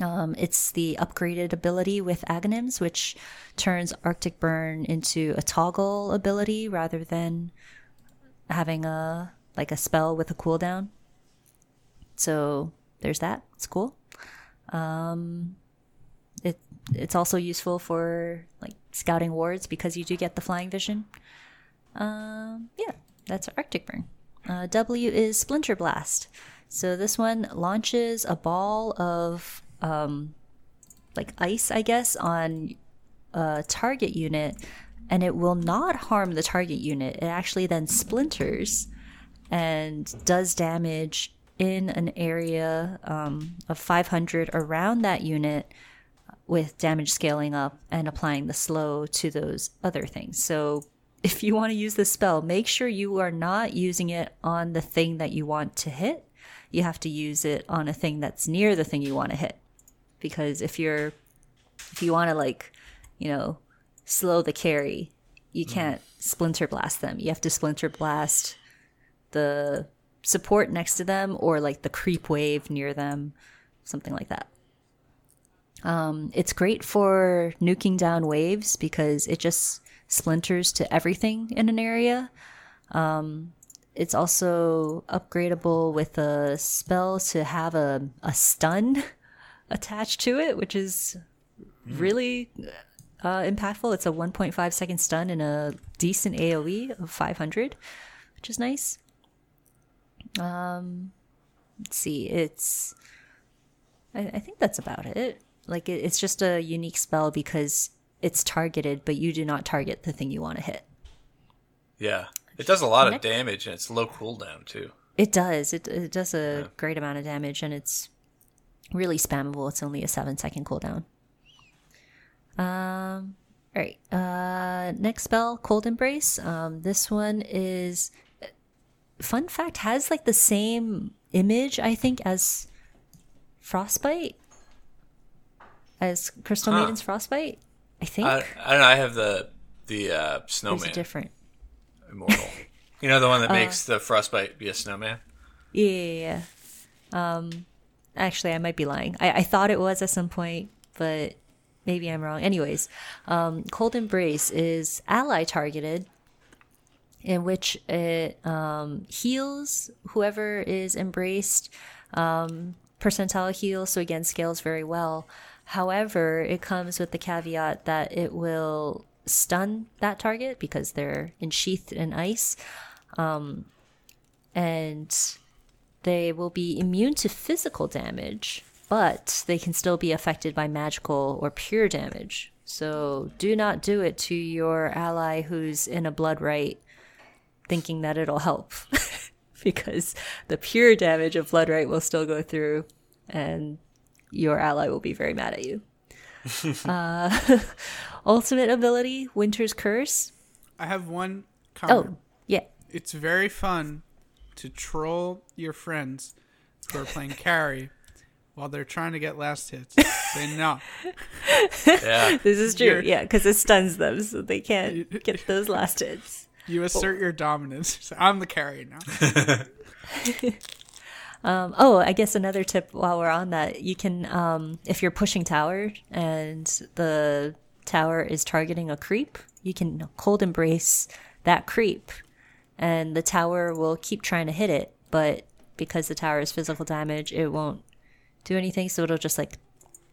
Um, it's the upgraded ability with Aghanims, which turns Arctic Burn into a toggle ability rather than having a like a spell with a cooldown. So there's that. It's cool. Um, it it's also useful for like scouting wards because you do get the flying vision. Um, yeah, that's Arctic Burn. Uh, w is Splinter Blast. So this one launches a ball of um, like ice, I guess, on a target unit, and it will not harm the target unit. It actually then splinters and does damage in an area um, of 500 around that unit with damage scaling up and applying the slow to those other things. So if you want to use this spell, make sure you are not using it on the thing that you want to hit. You have to use it on a thing that's near the thing you want to hit. Because if you're if you want to like, you know, slow the carry, you can't splinter blast them. You have to splinter blast the support next to them or like the creep wave near them, something like that. Um, it's great for nuking down waves because it just splinters to everything in an area. Um, it's also upgradable with a spell to have a, a stun attached to it, which is really uh, impactful. It's a 1.5 second stun and a decent AoE of 500, which is nice. Um, let's see, it's. I, I think that's about it. Like, it, it's just a unique spell because it's targeted, but you do not target the thing you want to hit. Yeah. It does a lot of damage and it's low cooldown too. It does. It, it does a great amount of damage, and it's really spammable. It's only a seven second cooldown. Um. All right. Uh. Next spell, Cold Embrace. Um. This one is. Fun fact: has like the same image, I think, as Frostbite. As Crystal Huh. Maiden's Frostbite, I think. I, I don't know. I have the the uh, snowman different? immortal. you know the Uh, one that makes the frostbite be a snowman. Yeah, yeah, yeah. Um, actually, I might be lying. I, I thought it was at some point, but maybe I'm wrong. Anyways, um, Cold Embrace is ally targeted, in which it um, heals whoever is embraced. Um, percentile heal, so again, scales very well. However, it comes with the caveat that it will stun that target because they're ensheathed in ice and they will be immune to physical damage, but they can still be affected by magical or pure damage. So do not do it to your ally who's in a blood rite thinking that it'll help. because the pure damage of blood rite will still go through and your ally will be very mad at you. uh, ultimate ability, Winter's Curse. I have one comment. Oh, yeah. It's very fun to troll your friends who are playing carry while they're trying to get last hits. Say no. Yeah. This is true, You're- yeah, because it stuns them, so they can't get those last hits. You assert your dominance. Say, I'm the carry now. Um, oh, I guess another tip while we're on that, you can, um, if you're pushing tower and the tower is targeting a creep, you can cold embrace that creep, and the tower will keep trying to hit it, but because the tower is physical damage, it won't do anything. So it'll just like,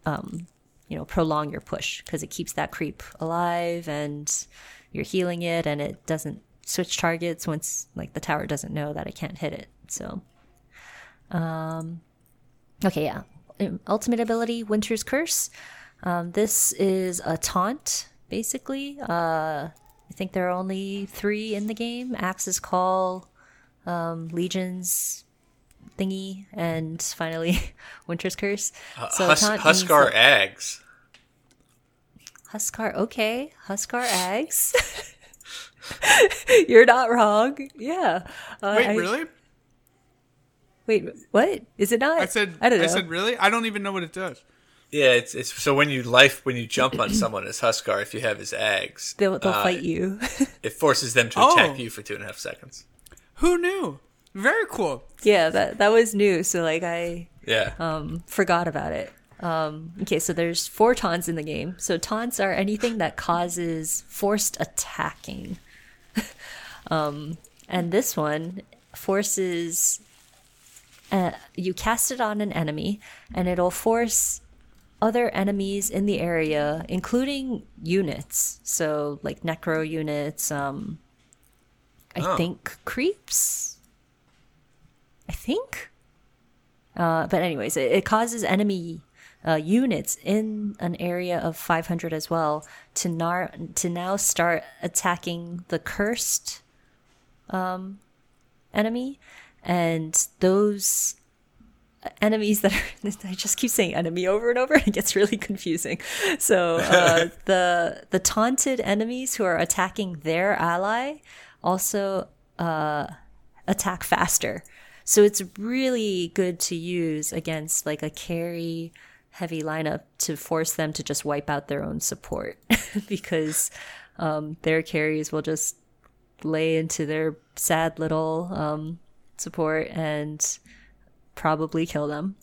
um, you know, prolong your push because it keeps that creep alive and you're healing it, and it doesn't switch targets once like the tower doesn't know that it can't hit it. So, um, okay, yeah. Um, Ultimate ability, Winter's Curse. Um, this is a taunt, basically. Uh, I think there are only three in the game: Axe's Call, um, Legion's thingy, and finally Winter's Curse. So Hus- Huskar aghs. Huskar, okay. Huskar aghs. You're not wrong. Yeah. Uh, Wait, I- really? Wait, what? Is it not? I said. I don't know. I said really. I don't even know what it does. Yeah, it's it's so when you life when you jump on someone as Huskar, if you have his aghs, they'll they'll uh, fight you. It forces them to Oh. attack you for two and a half seconds. Who knew? Very cool. yeah, that that was new. So like I Yeah. um forgot about it. Um, okay, so there's four taunts in the game. So taunts are anything that causes forced attacking. um, and this one forces uh, you cast it on an enemy, and it'll force other enemies in the area, including units. So like necro units. Um, I Oh. think creeps. I think. Uh, but anyways, it, it causes enemy uh, units in an area of 500 as well to nar- to now start attacking the cursed um, enemy, and those enemies that are I just keep saying enemy over and over. It gets really confusing. So uh, the the taunted enemies who are attacking their ally also uh, attack faster. So it's really good to use against like a carry heavy lineup to force them to just wipe out their own support because um, their carries will just lay into their sad little um, support and probably kill them.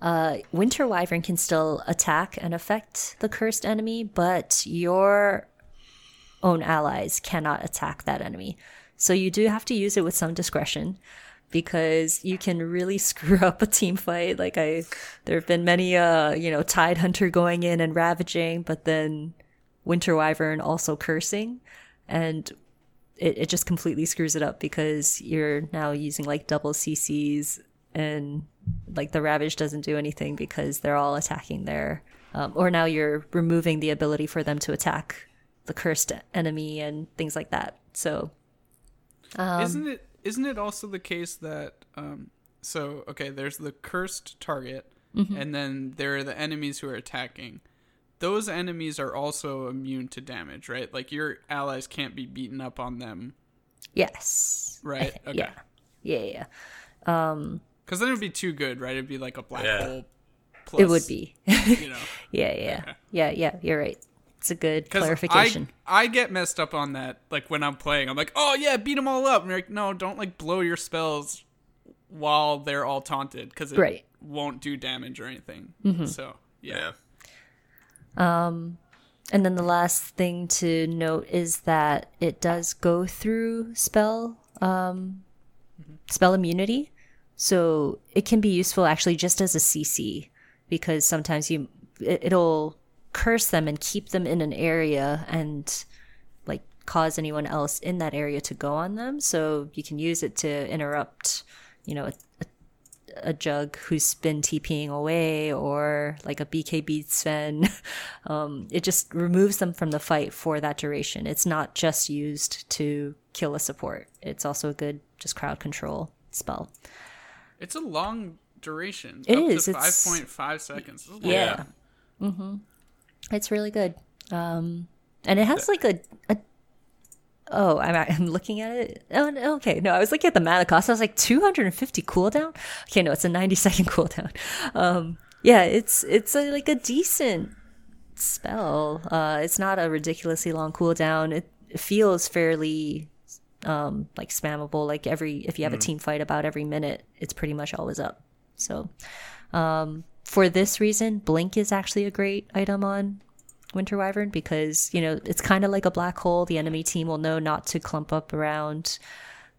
Uh, Winter Wyvern can still attack and affect the cursed enemy, but your own allies cannot attack that enemy. So you do have to use it with some discretion because you can really screw up a team fight. Like I, there have been many, uh, you know, Tide Hunter going in and ravaging, but then Winter Wyvern also cursing, and it, it just completely screws it up because you're now using like double CCs and like the Ravage doesn't do anything because they're all attacking their, um, or now you're removing the ability for them to attack the cursed enemy and things like that. So Um, isn't it? Isn't it also the case that? Um, so okay, there's the cursed target, Mm-hmm. and then there are the enemies who are attacking. Those enemies are also immune to damage, right? Like your allies can't be beaten up on them, yes, right? Okay. yeah, yeah, yeah. Because then it would be too good, right? It'd be like a black Yeah. hole. Plus, It would be. you know. yeah, yeah, yeah, yeah. You're right. It's a good clarification. I, I get messed up on that. Like when I'm playing, I'm like, oh yeah, beat them all up. And you're like, no, don't like blow your spells while they're all taunted because it Right. won't do damage or anything. Mm-hmm. So yeah. yeah. And then the last thing to note is that it does go through spell um, spell immunity, so it can be useful actually just as a CC because sometimes you it, it'll curse them and keep them in an area and like cause anyone else in that area to go on them. So you can use it to interrupt, you know, a, a a jug who's been TPing away or like a BKB Sven. um, it just removes them from the fight for that duration. It's not just used to kill a support. It's also a good just crowd control spell. It's a long duration. It up is, To it's- 5.5 seconds. This is long. Yeah. Mm-hmm. It's really good. Um, and it has like a, a oh, I'm, I'm looking at it. Oh, okay. No, I was looking at the mana cost. I was like 250 cooldown. Okay, no, it's a 90 second cooldown. Um, yeah, it's it's a, like a decent spell. Uh, it's not a ridiculously long cooldown. It feels fairly um like spammable. Like every if you have a team fight about every minute, it's pretty much always up. So um, for this reason, Blink is actually a great item on Winter Wyvern because, you know, it's kind of like a black hole. The enemy team will know not to clump up around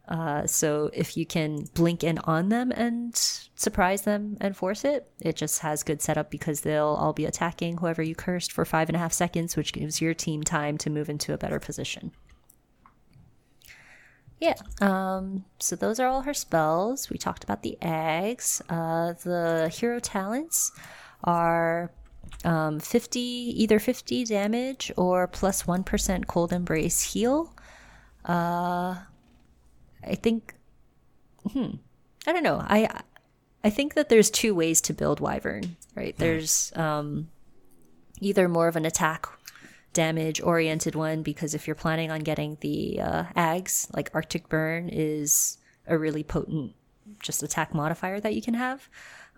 Uh, so if you can blink in on them and surprise them and force it, it just has good setup because they'll all be attacking whoever you cursed for five and a half seconds, which gives your team time to move into a better position. Yeah. Um, so those are all her spells. We talked about the aghs. Uh, the hero talents are um, 50, either 50 damage or plus 1 cold embrace heal. Uh, I think, hmm, I don't know. I, I think that there's two ways to build Wyvern, right? There's um, either more of an attack damage oriented one because if you're planning on getting the uh, ags, like Arctic Burn is a really potent just attack modifier that you can have.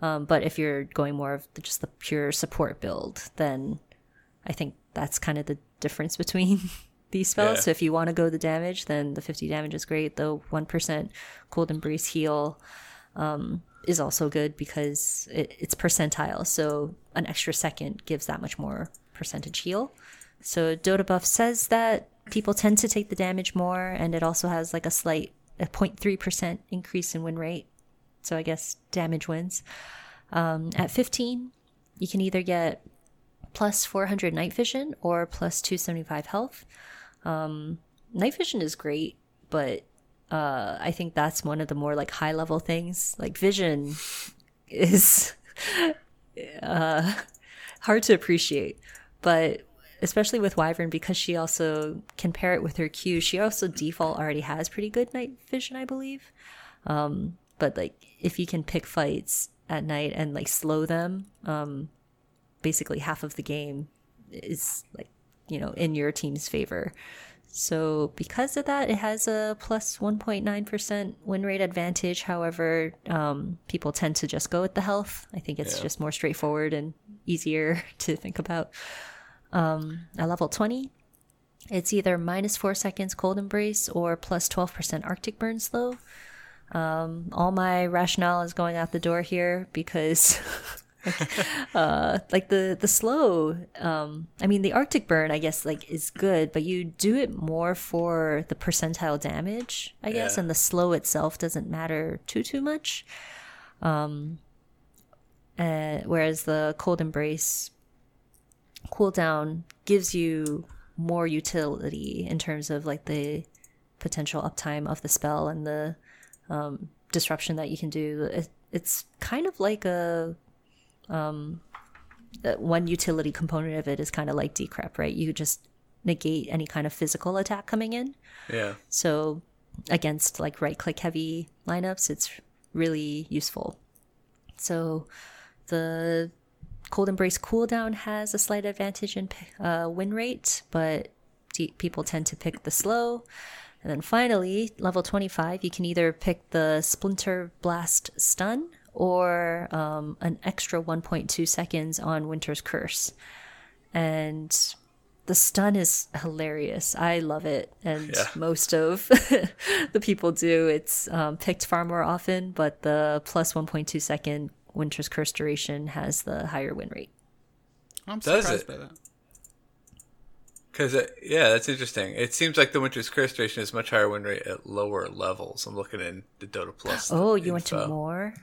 Um, but if you're going more of the, just the pure support build, then I think that's kind of the difference between these spells. Yeah. So if you want to go the damage, then the 50 damage is great. The 1% cold embrace heal um, is also good because it, it's percentile. So an extra second gives that much more percentage heal. So Dotabuff says that people tend to take the damage more, and it also has like a slight a 0.3% increase in win rate. So I guess damage wins. Um, at 15, you can either get plus 400 night vision or plus 275 health. Um, night vision is great, but uh, I think that's one of the more like high level things. Like vision is uh, hard to appreciate, but especially with Wyvern because she also can pair it with her Q. She also default already has pretty good night vision, I believe. Um, but like if you can pick fights at night and like slow them, um, basically half of the game is like you know in your team's favor. So because of that, it has a plus 1.9% win rate advantage. However, um, people tend to just go with the health. I think it's Yeah. just more straightforward and easier to think about. Um, at level 20, it's either minus 4 seconds cold embrace or plus 12% arctic burn slow. Um, all my rationale is going out the door here because uh like the the slow um i mean the arctic burn i guess like is good but you do it more for the percentile damage i guess Yeah. and the slow itself doesn't matter too too much um uh, whereas the cold embrace cooldown gives you more utility in terms of like the potential uptime of the spell and the um, disruption that you can do. It, it's kind of like a um, one utility component of it is kind of like decrep, right? You just negate any kind of physical attack coming in. Yeah. So against like right click heavy lineups, it's really useful. So the Cold Embrace cooldown has a slight advantage in uh, win rate, but people tend to pick the slow. And then finally, level 25, you can either pick the Splinter Blast stun or um, an extra 1.2 seconds on Winter's Curse. And the stun is hilarious. I love it, and Yeah. most of the people do. It's um, picked far more often, but the plus 1.2 second Winter's Curse duration has the higher win rate. I'm Does surprised it? by that. Because yeah, that's interesting. It seems like the Winter's Curse duration is much higher win rate at lower levels. I'm looking in the Dota Plus. Oh, you went to more?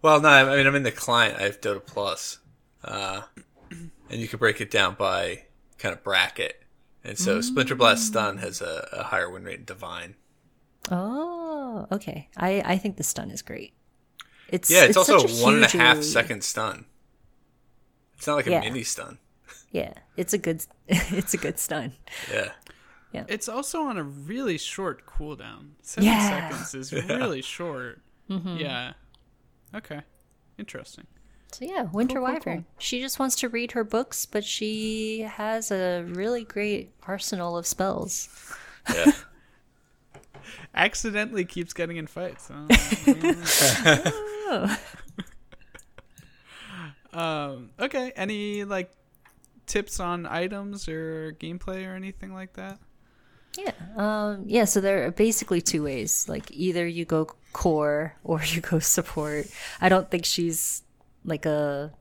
Well, no, I mean I'm in the client. I have Dota Plus, uh, and you can break it down by kind of bracket. And so Splinter Blast Stun has a, a higher win rate in Divine. Oh, okay. I, I think the stun is great. It's Yeah, it's, also such a a one and a huge half elite. second stun. It's not like a Yeah. mini stun. Yeah, it's a good it's a good stun. Yeah. It's also on a really short cooldown. Seven Yeah. seconds is really short. Mm-hmm. Yeah. Okay. Interesting. So yeah, Winter Cool, cool, Wyvern. cool. She just wants to read her books, but she has a really great arsenal of spells. Yeah. Accidentally keeps getting in fights. Um. Okay. Any like tips on items or gameplay or anything like that? Yeah. Um, yeah, so there are basically two ways. Like either you go core or you go support. I don't think she's like a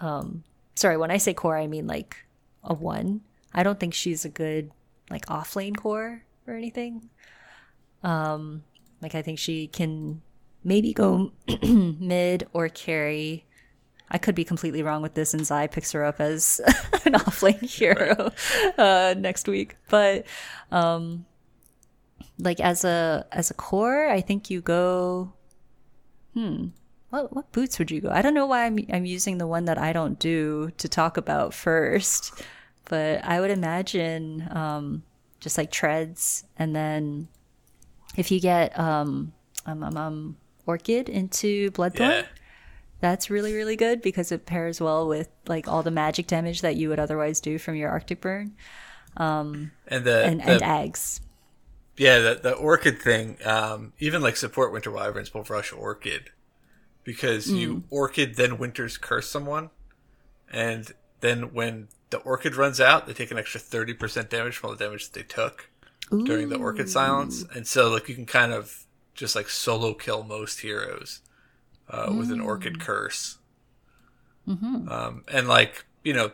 um sorry, when I say core I mean like a one. I don't think she's a good like off lane core or anything. Um, like I think she can maybe go mid or carry. I could be completely wrong with this, and Zai picks her up as an offlane hero uh, next week. But um, like as a as a core, I think you go. Hmm. What what boots would you go? I don't know why I'm I'm using the one that I don't do to talk about first, but I would imagine um, just like treads, and then if you get um um um, um orchid into bloodthorn, Yeah. that's really really good because it pairs well with like all the magic damage that you would otherwise do from your Arctic burn And the, and the and aghs. yeah, the the orchid thing, um, even like support winter wyverns will rush orchid because Mm. you orchid then winters curse someone, and then when the orchid runs out, they take an extra thirty percent damage from all the damage that they took during the orchid silence, and so like you can kind of just like solo kill most heroes uh, with an orchid Mm. curse. Mm-hmm. Um, and like you know,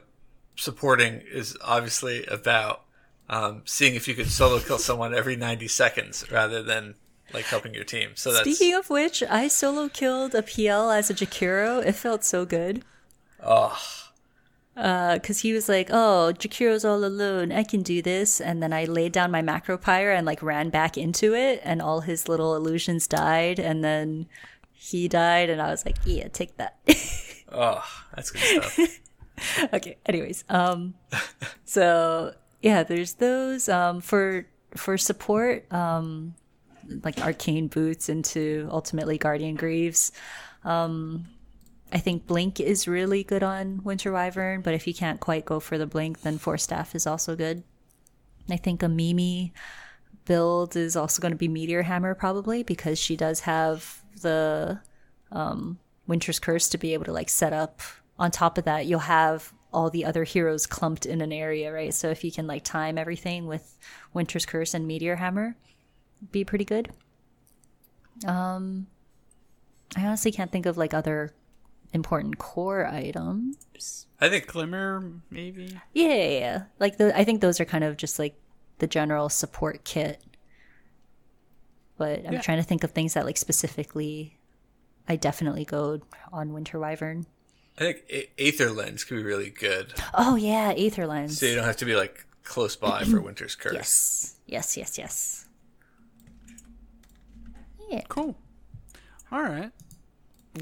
supporting is obviously about um, seeing if you can solo kill someone every ninety seconds rather than like helping your team. So that's Speaking of which, I solo killed a PL as a Jakiro. It felt so good. oh because he was like, "Oh, Jakiro's all alone. I can do this." And then I laid down my macropyre and like ran back into it, and all his little illusions died. And then he died, and I was like, "Yeah, take that." oh that's good stuff. okay. Anyways, um, so yeah, there's those um for for support um like arcane boots into ultimately guardian greaves. Um, I think blink is really good on winter wyvern, but if you can't quite go for the blink, then force staff is also good. I think a Mimi build is also going to be meteor hammer probably because she does have the um, winter's curse to be able to like set up. On top of that, you'll have all the other heroes clumped in an area, right? So if you can like time everything with winter's curse and meteor hammer, be pretty good. Um, I honestly can't think of like other important core items. I think Glimmer, maybe. Yeah, yeah, yeah. like the, I think those are kind of just like the general support kit. But I'm Yeah. trying to think of things that like specifically, I definitely go on Winter Wyvern. I think A- Aether Lens could be really good, Oh yeah, Aether Lens. so you don't have to be like close by for Winter's Curse. Yes, yes, yes, yes. Yeah, Cool. All right.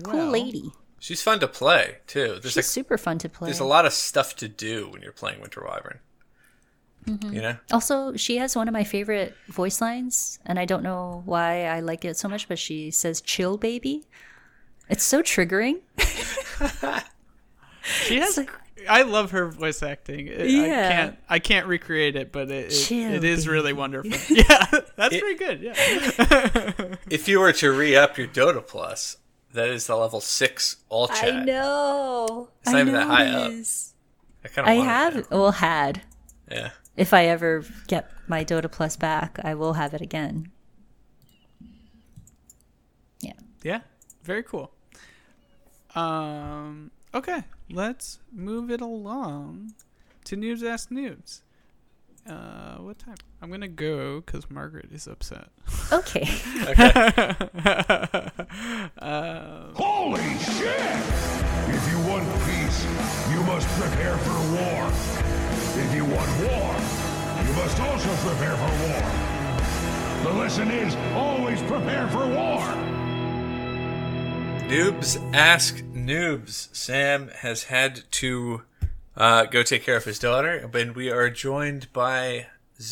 cool Well, lady. She's fun to play too. There's She's like super fun to play. there's a lot of stuff to do when you're playing Winter Wyvern. Mm-hmm. You know, Also, she has one of my favorite voice lines, and I don't know why I like it so much, but she says "chill, baby." It's so triggering. She has. I love her voice acting. It- I Yeah. can't. I can't recreate it, but it, it, Chill, it is really wonderful. Yeah, that's pretty good. Yeah. if you were to re up your Dota Plus, that is the level six all chat. I know. It's not I even that high it up. is. I kind of I have, well, had. Yeah. If I ever get my Dota Plus back, I will have it again. Yeah. Yeah, very cool. Um, okay, let's move it along to news Ask Noobs. Uh, what time? I'm gonna go because Margaret is upset. Okay. Holy shit! If you want peace, you must prepare for war. If you want war, you must also prepare for war. The lesson is always prepare for war. Noobs ask noobs. Sam has had to uh, go take care of his daughter, and we are joined by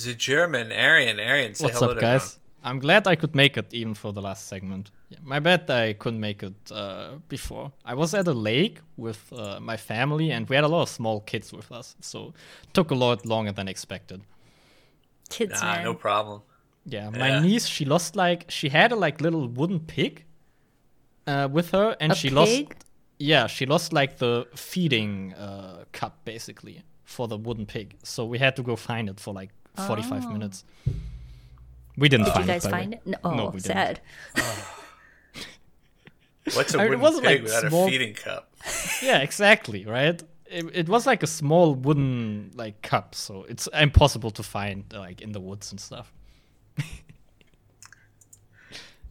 the German Arian. Arian, say What's hello up, to guys? I'm glad I could make it even for the last segment. Yeah, my bad I couldn't make it uh, before. I was at a lake with uh, my family, and we had a lot of small kids with us, so it took a lot longer than expected. Kids, Nah, man. no problem. Yeah, my Yeah. niece she lost like she had a like little wooden pig uh, with her, and A she pig? lost. Yeah, she lost like the feeding uh, cup basically for the wooden pig. So we had to go find it for like 45 minutes. We didn't Did find it. Did you guys it. find way. it? No, oh, No, we didn't. sad. What's a I mean, it wooden wasn't, pig like, without small- a feeding cup? Yeah, exactly, right? It, it was like a small wooden like cup, so it's impossible to find like in the woods and stuff.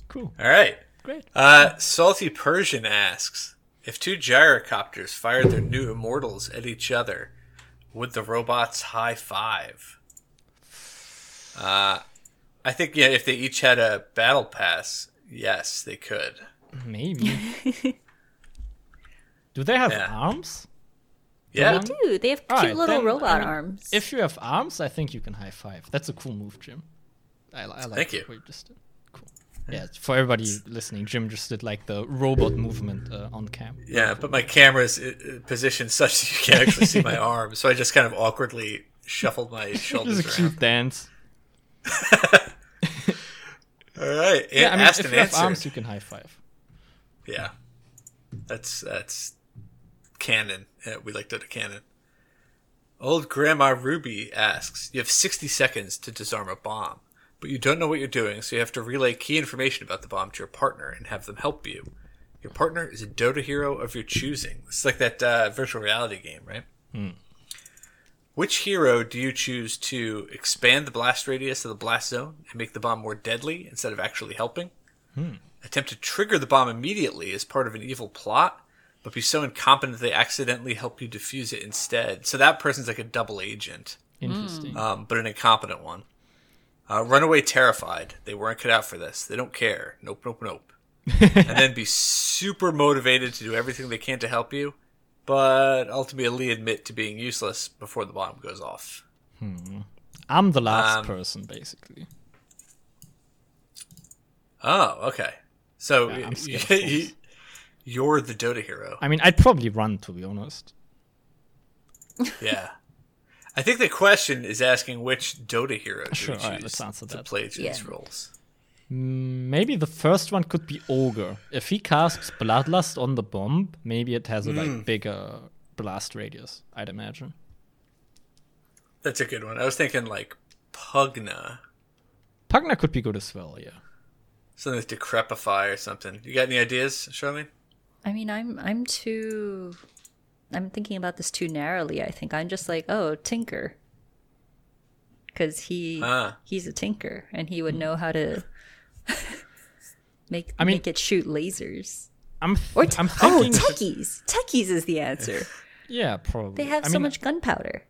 Cool. All right. Great. Uh, Salty Persian asks if two gyrocopters fired their new immortals at each other, would the robots high five? Uh, I think yeah. If they each had a battle pass, yes, they could. Maybe. Do they have Yeah. arms? Yeah. they do. they have cute Alright, little then, robot I mean, arms. If you have arms, I think you can high five. That's a cool move, Jim. I, I like Thank you. what you just did. Yeah, for everybody listening, Jim just did like the robot movement uh, on cam. Yeah, but my camera's uh, uh, positioned such that you can't actually see my arms, so I just kind of awkwardly shuffled my shoulders a cute around. dance. All right. Yeah, I mean, if you have answered. arms, you can high five. Yeah, that's that's canon. Yeah, we like that canon. Old Grandma Ruby asks, "You have sixty seconds to disarm a bomb, but you don't know what you're doing, so you have to relay key information about the bomb to your partner and have them help you. Your partner is a Dota hero of your choosing. It's like that uh, virtual reality game, right? Which hero do you choose to expand the blast radius of the blast zone and make the bomb more deadly instead of actually helping? Attempt to trigger the bomb immediately as part of an evil plot, but be so incompetent they accidentally help you defuse it instead. So that person's like a double agent, Interesting. um, but an incompetent one. Uh, runaway terrified. They weren't cut out for this. They don't care. Nope, nope, nope. and then be super motivated to do everything they can to help you, but ultimately admit to being useless before the bomb goes off. I'm the last um, person, basically. Oh, okay. So Yeah, I'm scared of y- fools. you're the Dota hero. I mean, I'd probably run, to be honest. Yeah. I think the question is asking which Dota hero do Sure, you alright, choose let's answer to that. play these Yeah. roles. Maybe the first one could be Ogre. If he casts Bloodlust on the bomb, maybe it has a Hmm. like bigger blast radius, I'd imagine. That's a good one. I was thinking like Pugna, Pugna could be good as well, yeah. something like Decrepify or something. You got any ideas, Charlene? I mean, I'm I'm too. I'm thinking about this too narrowly. I think I'm just like, oh, Tinker, because he Ah. he's a tinker and he would know how to make I mean- make it shoot lasers. I'm th- Or t- I'm oh, techies. Techies is the answer. yeah, probably. They have I so mean, much gunpowder.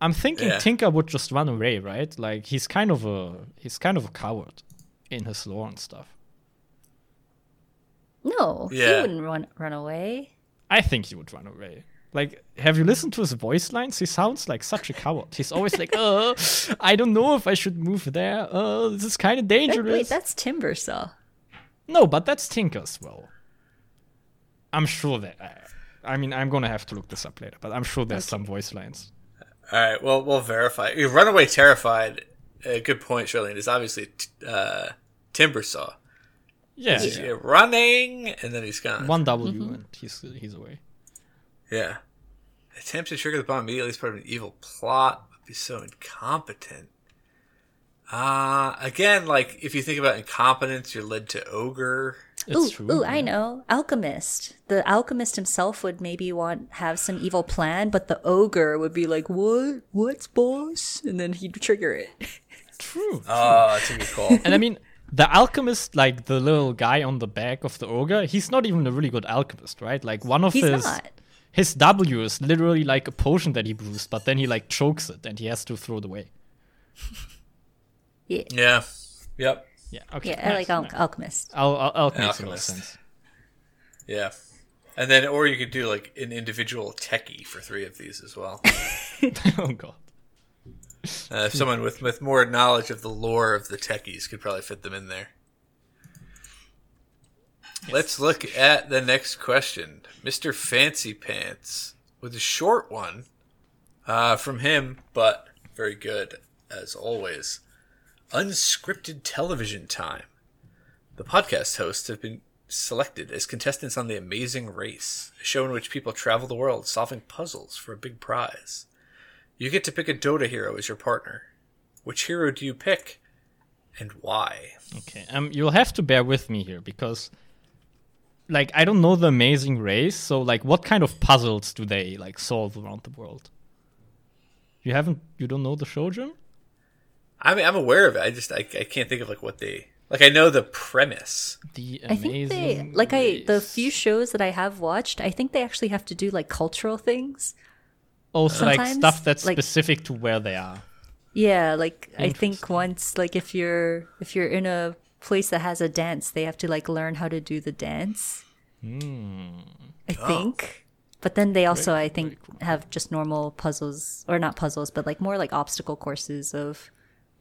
I'm thinking Yeah. Tinker would just run away, right? Like he's kind of a he's kind of a coward in his lore and stuff. No, he wouldn't run run away. I think he would run away. Like, have you listened to his voice lines? He sounds like such a coward. He's always like, "Uh, I don't know if I should move there. Uh, this is kind of dangerous." wait, that's Timbersaw. No, but that's Tinker as well. I'm sure that. I, I mean, I'm gonna have to look this up later, but I'm sure there's some voice lines. All right, well, we'll verify. You Runaway Terrified, a good point, Charlene, is obviously t- uh, Timbersaw. Yeah, yeah. running, and then he's gone. one W and he's he's away. Yeah. Attempt to trigger the bomb immediately as part of an evil plot, but be so incompetent. Uh, again, like, if you think about incompetence, you're led to ogre. It's ooh, true. ooh, I know. Alchemist. The alchemist himself would maybe want have some evil plan, but the ogre would be like, "What? What's boss?" And then he'd trigger it. True. Oh, that's a good call. And I mean, the alchemist, like the little guy on the back of the ogre, he's not even a really good alchemist, right? Like one of He's his not. His W is literally like a potion that he brews, but then he like chokes it and he has to throw it away. Yeah, yeah. Yep. Yeah. Okay. yeah. I like nice, al- nice. alchemist. Al- al- alchemist Alchemist. sense. Yeah. And then, or you could do like an individual techie for three of these as well. oh god. Uh, if someone with, with more knowledge of the lore of the techies could probably fit them in there. Let's look at the next question. Mr. Fancy Pants with a short one uh, from him, but very good as always. Unscripted television time. The podcast hosts have been selected as contestants on The Amazing Race, a show in which people travel the world solving puzzles for a big prize. You get to pick a Dota hero as your partner. Which hero do you pick, and why? Okay. Um, you'll have to bear with me here because, like, I don't know the Amazing Race. So, like, what kind of puzzles do they like solve around the world? You haven't, you don't know the show, Jim? I mean, I'm aware of it. I just I, I can't think of like what they Like I know the premise. The I amazing. think they like I the few shows that I have watched. I think they actually have to do like cultural things. Oh, also like stuff that's like- specific to where they are. Yeah, like I think once like if you're if you're in a place that has a dance, they have to like learn how to do the dance. Hmm. I think. But then they also I think have just normal puzzles or not puzzles, but like more like obstacle courses of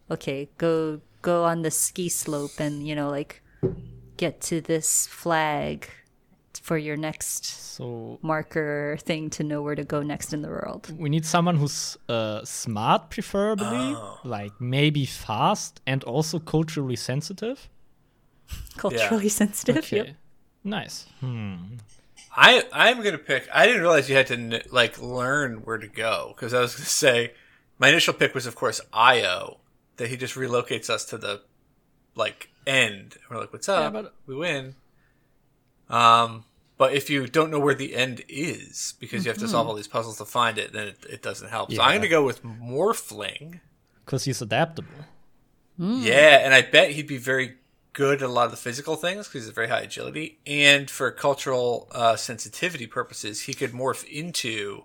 okay, go go on the ski slope and you know like get to this flag for your next So marker thing to know where to go next in the world. we need someone who's uh, smart, preferably, Oh. like maybe fast and also culturally sensitive. Culturally sensitive. Okay, Yep. nice. Hmm. I I'm gonna pick. I didn't realize you had to kn- like learn where to go because I was gonna say my initial pick was of course Io that he just relocates us to the like end. And we're like, what's up? but- we win. Um, but if you don't know where the end is because you have to solve mm-hmm. all these puzzles to find it, then it, it doesn't help. So I'm Yeah. gonna go with Morphling. Because he's adaptable. Hmm. Yeah, and I bet he'd be very good at a lot of the physical things because he's very high agility. And for cultural uh, sensitivity purposes, he could morph into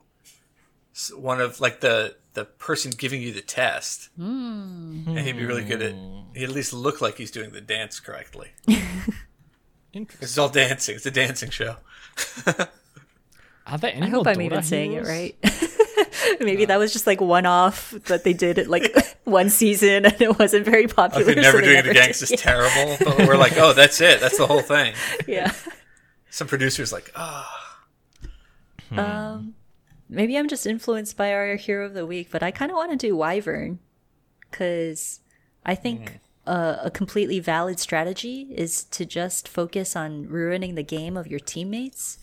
s- one of like the the person giving you the test, hmm. and he'd be really good at. Hmm. He'd at least look like he's doing the dance correctly. Interesting. It's all dancing. It's a dancing show. Are there any I hope I'm even Dota saying it right. Maybe that was just like one off that they did it like one season and it wasn't very popular. Okay, so never they doing never it against did is terrible, but we're like, oh, that's it. That's the whole thing. Yeah. Some producers like, ah, Um, maybe I'm just influenced by our hero of the week, but I kind of want to do Wyvern because I think uh, a completely valid strategy is to just focus on ruining the game of your teammates.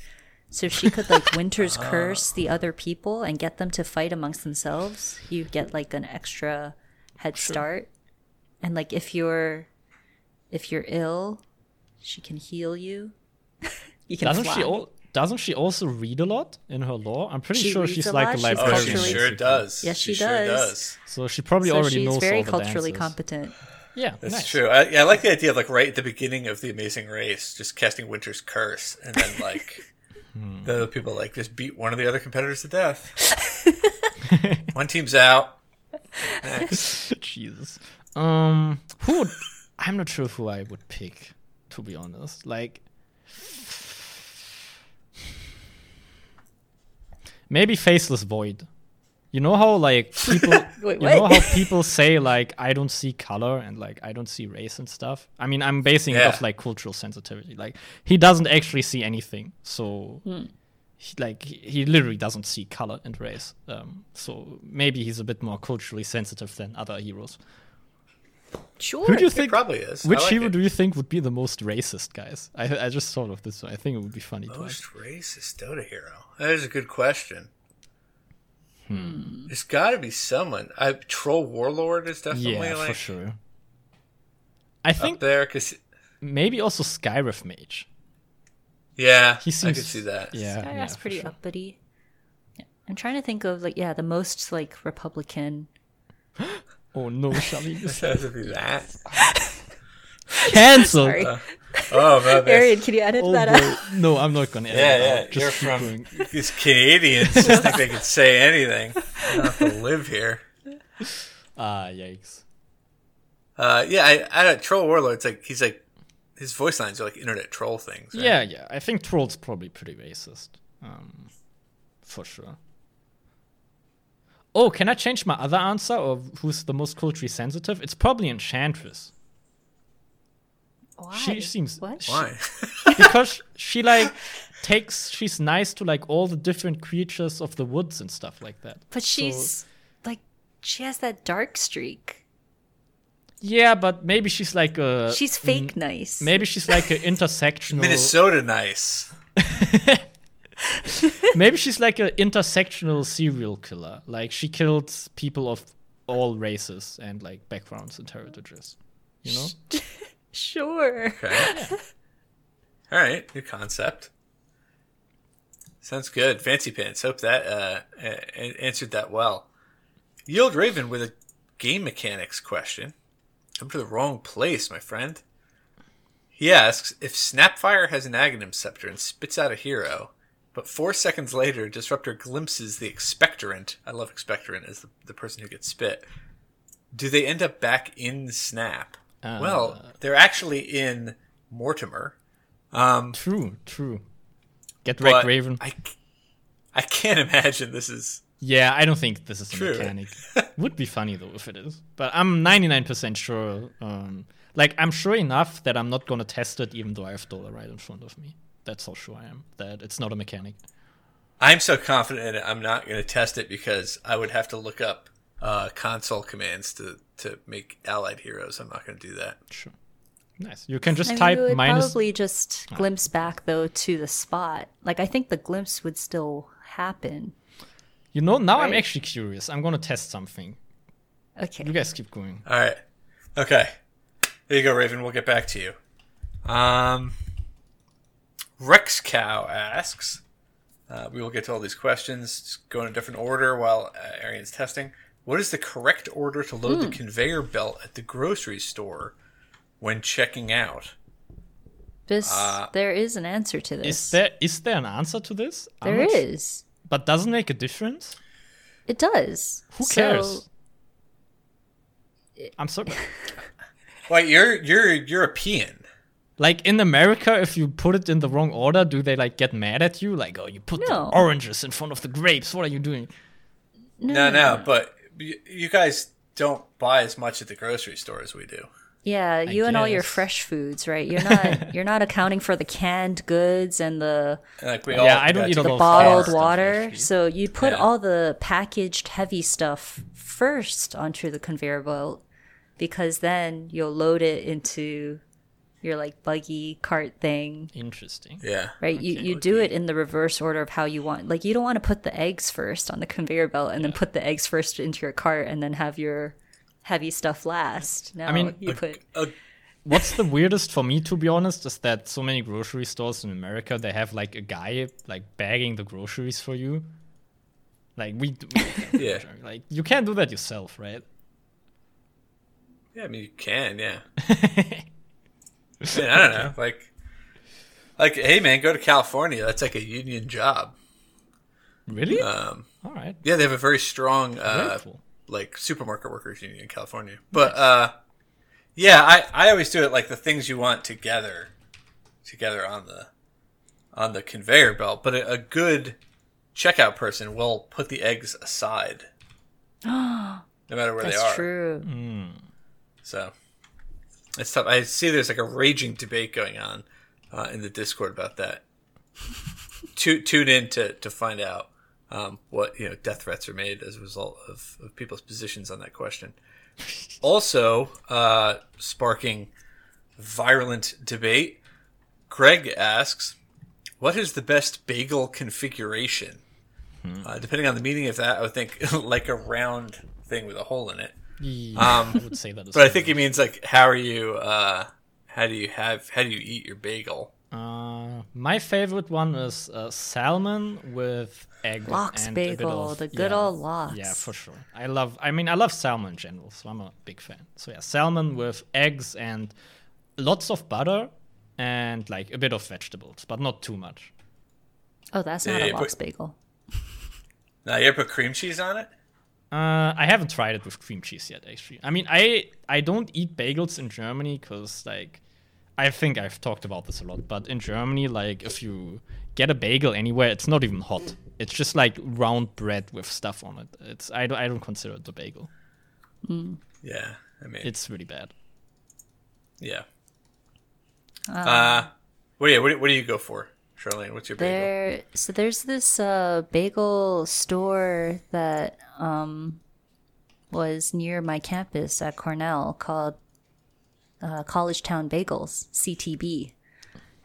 So if she could like Winter's curse the other people and get them to fight amongst themselves, you get like an extra head start. And like if you're if you're ill, she can heal you. you can Doesn't fly. she? Al- doesn't she also read a lot in her lore? I'm pretty She sure she's a like lot, a she's oh, librarian. she culturally- sure does. Yes, she sure does. does. So she probably so already she's knows very all the culturally dances. competent. Yeah, That's nice. true. I, yeah, I like the idea of like right at the beginning of the Amazing Race, just casting Winter's Curse, and then like Hmm. the other people like just beat one of the other competitors to death. one team's out. Next. Jesus. Um, who would? I'm not sure who I would pick. To be honest, like maybe Faceless Void. You know how like people, Wait, you know how people say like I don't see color and like I don't see race and stuff. I mean, I'm basing it off like cultural sensitivity. Like he doesn't actually see anything, so he, like he, he literally doesn't see color and race. Um, so maybe he's a bit more culturally sensitive than other heroes. Sure. Who do you It think? probably is. Which like hero it. do you think would be the most racist, guys? I I just thought of this. one. I think it would be funny to Most racist Dota hero. That is a good question. Hmm. There's got to be someone. I, Troll Warlord is definitely Yeah, like for sure. I up think there because maybe also Skywrath Mage. yeah, He seems. I could see that. Yeah, Guy yeah, pretty sure. uppity. Yeah. I'm trying to think of like yeah the most like Republican. Oh no, Shelly, you It said has to be that. cancel. Sorry, Oh, my bad. Arian, can you edit Oh, that out? No, I'm not gonna. edit Yeah, it yeah. out. You're from going. these Canadians. Just think they can say anything. They don't have to live here. Ah, yikes. Uh, yeah, I, I don't, Troll Warlord. It's like he's like his voice lines are like internet troll things. right? Yeah, yeah. I think Troll's probably pretty racist. Um, for sure. Oh, can I change my other answer of who's the most culturally sensitive? It's probably Enchantress. Why? She seems what? she- Why? because she like takes she's nice to like all the different creatures of the woods and stuff like that. But So- she's like she has that dark streak. yeah, but maybe she's like a She's fake nice. maybe she's like an intersectional Minnesota nice. maybe she's like an intersectional serial killer. Like she killed people of all races and like backgrounds and heritages. You know? Sure. Okay. All right, new concept. Sounds good. Fancy pants. Hope that uh, a- answered that well. Yield Raven with a game mechanics question. Come to the wrong place, my friend. He asks if Snapfire has an Aghanim scepter and spits out a hero, but four seconds later, Disruptor glimpses the expectorant. I love expectorant as the, the person who gets spit. Do they end up back in Snap? Well, they're actually in Mortimer. Um, True, true. Get wrecked, Raven. I, I can't imagine this is. Yeah, I don't think this is a mechanic. Would be funny though if it is, but I'm 99% sure. Um, like I'm sure enough that I'm not gonna test it, even though I have Dollar right in front of me. That's how sure I am that it's not a mechanic. I'm so confident in it, I'm not going to test it because I would have to look up uh, console commands to, to make allied heroes. I'm not going to do that. Sure. Nice. You can just I type you would minus. probably just glimpse back though to the spot. Like I think the glimpse would still happen. You know, now I'm actually curious. I'm gonna test something. Okay. You guys keep going. All right. Okay. There you go, Raven. We'll get back to you. Um, Rex Cow asks. Uh, we will get to all these questions. Just go in a different order while uh, Arian's testing. What is the correct order to load the conveyor belt at the grocery store when checking out? This Uh, there is an answer to this. Is there is there an answer to this? I'm There not is. but doesn't make a difference. It does. Who So- cares? I'm sorry. Wait, you're you're European. like in America. If you put it in the wrong order, do they like get mad at you? Like, oh, you put the oranges in front of the grapes. What are you doing? No, no, but y- you guys don't buy as much at the grocery store as we do. Yeah, you and all your fresh foods, right? You're not you're not accounting for the canned goods and the Like we Yeah, I don't got eat the bottled water. So you put Yeah. all the packaged heavy stuff first onto the conveyor belt because then you'll load it into your like buggy cart thing. Interesting. Yeah. Right? you you do it in the reverse order of how you want. Like you don't want to put the eggs first on the conveyor belt and then put the eggs first into your cart and then have your heavy stuff last. No, mean, you put Uh, What's the weirdest for me, to be honest, is that so many grocery stores in America they have like a guy like bagging the groceries for you. Like we, do, yeah. like you can't do that yourself, right? Yeah, I mean you can, yeah. I, mean, I don't know, like, like, hey man, go to California. That's like a union job. Really? Um, All right. yeah, they have a very strong, Very uh, cool. like supermarket workers union in California. But uh, yeah, I I always do it like the things you want together, together on the on the conveyor belt. But a, a good checkout person will put the eggs aside, no matter where That's they are. true. So it's tough. I see there's like a raging debate going on uh, in the Discord about that. Tu- tune in to, to find out um, what you know death threats are made as a result of, of people's positions on that question. Also, uh, sparking virulent debate. Greg asks, "What is the best bagel configuration?" Uh, depending on the meaning of that, I would think like a round thing with a hole in it. Yeah, Um, I would say that. But I think he means like how are you uh how do you have how do you eat your bagel? Uh, my favorite one is uh, salmon with egg Lox and a bit bagel, of- the good yeah, old lox. Yeah, for sure. I love. I mean, I love salmon in general, so I'm a big fan. So yeah, salmon with eggs and lots of butter and like a bit of vegetables, but not too much. Oh, that's not Yeah, a but- lox bagel. Now you ever put cream cheese on it? Uh, I haven't tried it with cream cheese yet. Actually, I mean, I I don't eat bagels in Germany because like I think I've talked about this a lot, but in Germany, like if you get a bagel anywhere, it's not even hot. It's just like round bread with stuff on it. It's I don't I don't consider it a bagel. Yeah, I mean It's really bad. yeah. Uh, what do you what do you go for, Charlene? What's your bagel? There, so there's this uh, bagel store that um, was near my campus at Cornell called uh, College Town Bagels (CTB),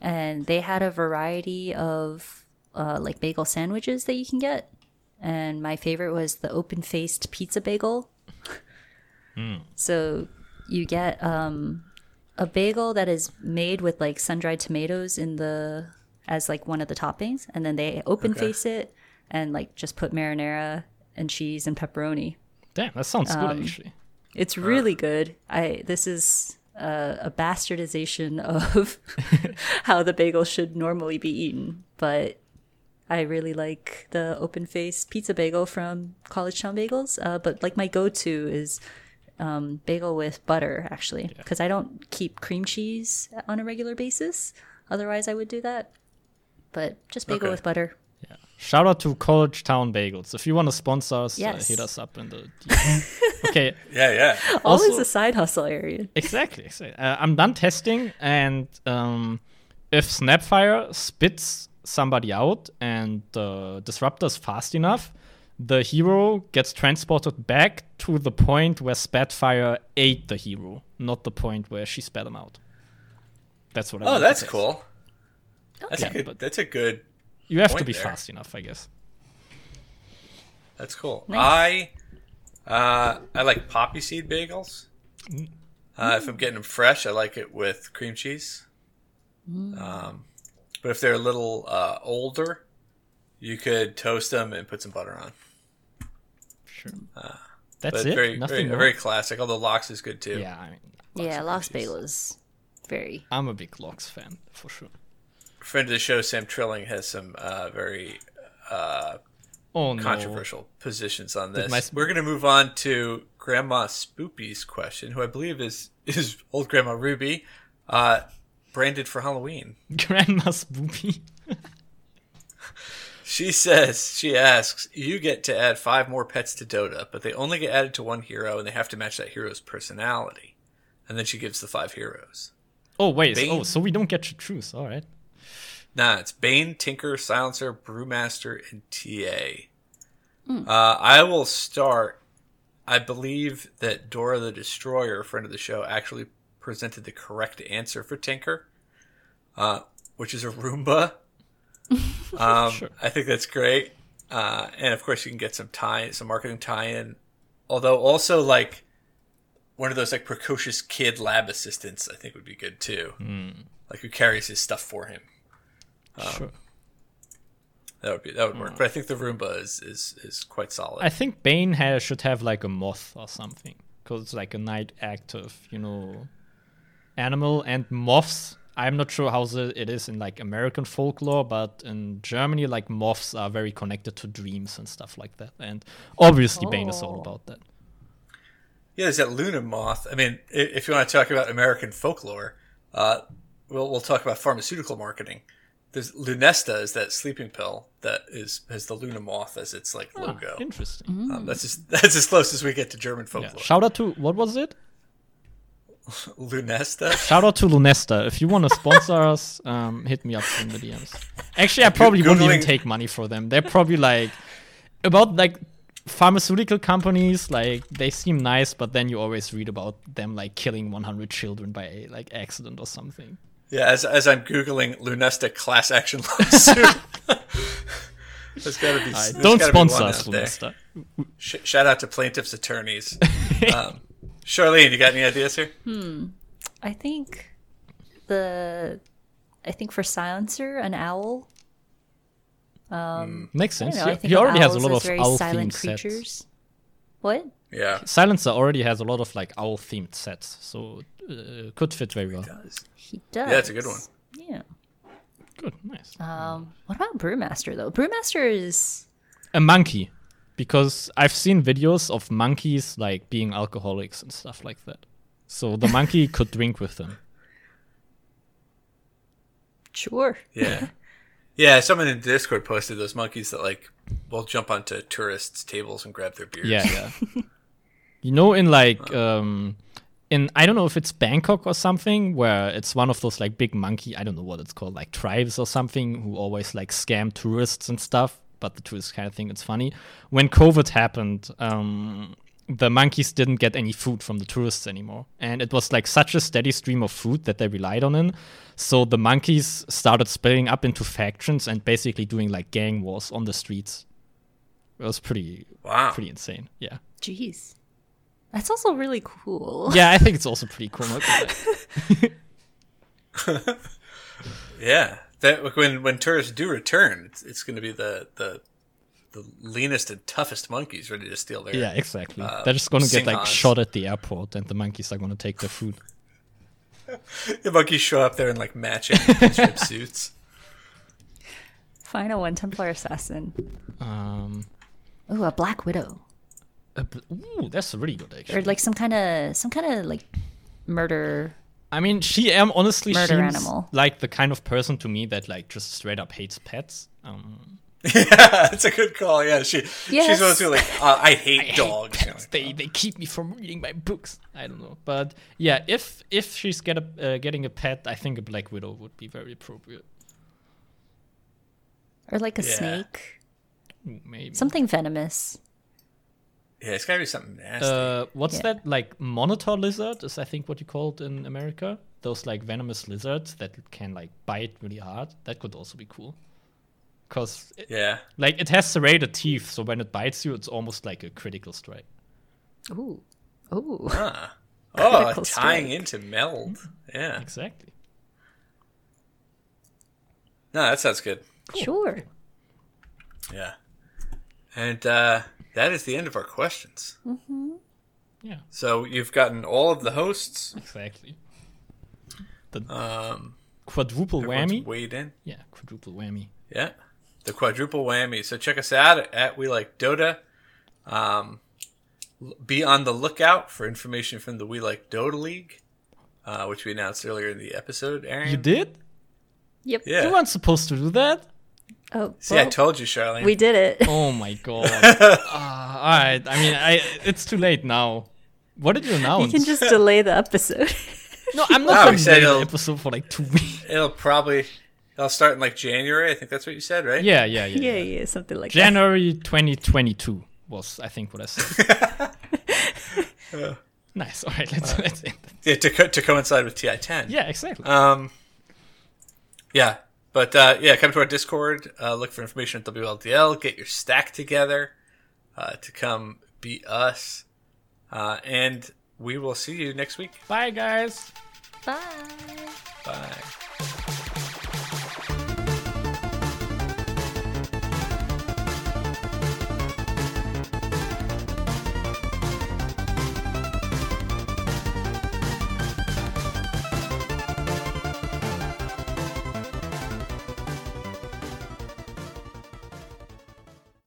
and they had a variety of uh, like bagel sandwiches that you can get. And my favorite was the open-faced pizza bagel. So you get um, a bagel that is made with like sun-dried tomatoes in the as like one of the toppings, and then they open face it and like just put marinara and cheese and pepperoni. Damn, that sounds Um, good actually. It's really good. I this is uh, a bastardization of how the bagel should normally be eaten. But I really like the open face pizza bagel from College Town Bagels. Uh, but like my go to is um, bagel with butter, actually, because I don't keep cream cheese on a regular basis. Otherwise, I would do that. But just bagel Okay. with butter. Yeah. Shout out to College Town Bagels. If you want to sponsor us, Yes. uh, hit us up in the. Okay, Yeah, yeah. Always Also- a side hustle area. exactly. exactly. Uh, I'm done testing, and um, if Snapfire spits somebody out and the disruptor is fast enough, the hero gets transported back to the point where Snapfire ate the hero, not the point where she spat him out. That's what I Oh, want to that's test. cool. That's Yeah, a good. but- That's a good. You have to be there. fast enough, I guess. That's cool. Nice. I uh, I like poppy seed bagels. Uh, if I'm getting them fresh, I like it with cream cheese. Um, but if they're a little uh, older, you could toast them and put some butter on. Sure. But that's it. very, Nothing very, very classic. Although lox is good too. yeah, I mean, Yeah, Lox cream cheese. Bagel is very. I'm a big Lox fan for sure. Friend of the show, Sam Trilling, has some uh, very Oh no. controversial positions on this. my- We're going to move on to Grandma Spoopy's question, who I believe is is old Grandma Ruby, uh, branded for Halloween. Grandma Spoopy. She says, she asks, you get to add five more pets to Dota, but they only get added to one hero, and they have to match that hero's personality. And then she gives the five heroes. Oh wait, Bane. oh so we don't get to choose. All right. Nah, it's Bane, Tinker, Silencer, Brewmaster, and TA. Uh, I will start. I believe that Dora the Destroyer, friend of the show, actually presented the correct answer for Tinker, uh, which is a Roomba. Um, Sure. I think that's great, uh, and of course you can get some tie, some marketing tie-in. Although also like one of those like precocious kid lab assistants, I think would be good too. Like who carries his stuff for him. Sure. That would be that would work. But I think the Roomba is is, is quite solid. I think Bane has, should have like a moth or something, because it's like a night active, you know, animal. And moths, I'm not sure how the, it is in like American folklore, but in Germany, like moths are very connected to dreams and stuff like that. And obviously, Bane is all Oh. about that. yeah, there's that Luna moth. I mean, if you want to talk about American folklore, uh, we'll we'll talk about pharmaceutical marketing. There's Lunesta is that sleeping pill that is has the Luna moth as its like Ah, logo. interesting. Um, that's just that's as close as we get to German Yeah. folklore. Shout out to what was it? Lunesta. Shout out to Lunesta. If you want to sponsor us, um, hit me up in the DMs. Actually, I probably wouldn't even take money for them. They're probably like about like pharmaceutical companies. Like they seem nice, but then you always read about them like killing 100 children by like accident or something. Yeah, as as I'm googling Lunesta class action lawsuit. There's got to be. There's don't gotta be sponsor one us, out there. Lunesta. Sh- shout out to plaintiffs' attorneys. um, Charlene, you got any ideas here? Hmm. I think the. I think for Silencer, an owl. Makes sense. know, I He- think he of already has a lot of very owl silent themed sets. creatures. What? Yeah. Silencer already has a lot of like owl themed sets, so uh, could fit very well. He does. Yeah, that's a good one. Yeah. Good, nice. Um, what about Brewmaster though? Brewmaster is a monkey because I've seen videos of monkeys like being alcoholics and stuff like that. So the monkey could drink with them. sure. Yeah. Yeah, someone in Discord posted those monkeys that like will jump onto tourists' tables and grab their beers. Yeah, yeah. you know, in like um in I don't know if it's Bangkok or something where it's one of those like big monkey I don't know what it's called like tribes or something who always like scam tourists and stuff. But the tourists kind of think it's funny. When COVID happened, um, the monkeys didn't get any food from the tourists anymore, and it was like such a steady stream of food that they relied on it. So the monkeys started splitting up into factions and basically doing like gang wars on the streets. It was pretty Wow. pretty insane. Yeah. Jeez. That's also really cool. Yeah, I think it's also pretty cool. not gonna. Yeah. That when when tourists do return, it's, it's going to be the the the leanest and toughest monkeys ready to steal their. yeah, exactly. They're just gonna get like Singhas. shot at the airport, and the monkeys are gonna take their food. the monkeys show up there in like matching pinstripe suits. Final one, Templar Assassin. Um, Ooh, a Black Widow. A bl- ooh, that's a really good actually. Or like some kind of some kind of like murder. I mean, she am honestly Murder seems animal. like the kind of person to me that like just straight up hates pets. Um, yeah, that's a good call. Yeah, she Yes. she's supposed to be like, uh, I hate I dogs. You know, pets. like, They they keep me from reading my books. I don't know, but yeah, if if she's get a, uh, getting a pet, I think a Black Widow would be very appropriate. Or like a Yeah. snake. Ooh, maybe. Something venomous. Yeah, it's gotta be something nasty. Uh, what's Yeah. that like monitor lizard? Is I think what you call it in America. Those like venomous lizards that can like bite really hard. That could also be cool. Cause it, yeah, like it has serrated teeth, so when it bites you, it's almost like a critical strike. Ooh. Ooh. huh. Oh, Critical tying strike. into meld. Yeah, Exactly. no, that sounds good. Sure. Yeah, and uh, that is the end of our questions. Yeah, So you've gotten all of the hosts. exactly. The Um, quadruple whammy. weighed in. Yeah, quadruple whammy. Yeah, the quadruple whammy. So check us out at We Like Dota. Um, be on the lookout for information from the We Like Dota League, uh, which we announced earlier in the episode. Aaron, You did? Yep. Yeah. You weren't supposed to do that. Oh, See, I told you, Charlene. we did it. Oh my god. Ah, all right. I mean, I it's too late now. What did you You announce? can just delay the episode. no, I'm not we going to said delay the it'll- episode for like two weeks. It'll probably it'll start in like January. I think that's what you said, right? Yeah, yeah, yeah. yeah, yeah, something like January 2022 was, I think, what I said. nice. All right, let's let's end. it. Yeah, to co- to coincide with TI ten. Yeah, exactly. Um. Yeah, but uh, yeah, come to our Discord. Uh, look for information at WLDL. Get your stack together uh, to come beat us, uh, and we will see you next week. Bye, guys. Bye. Bye.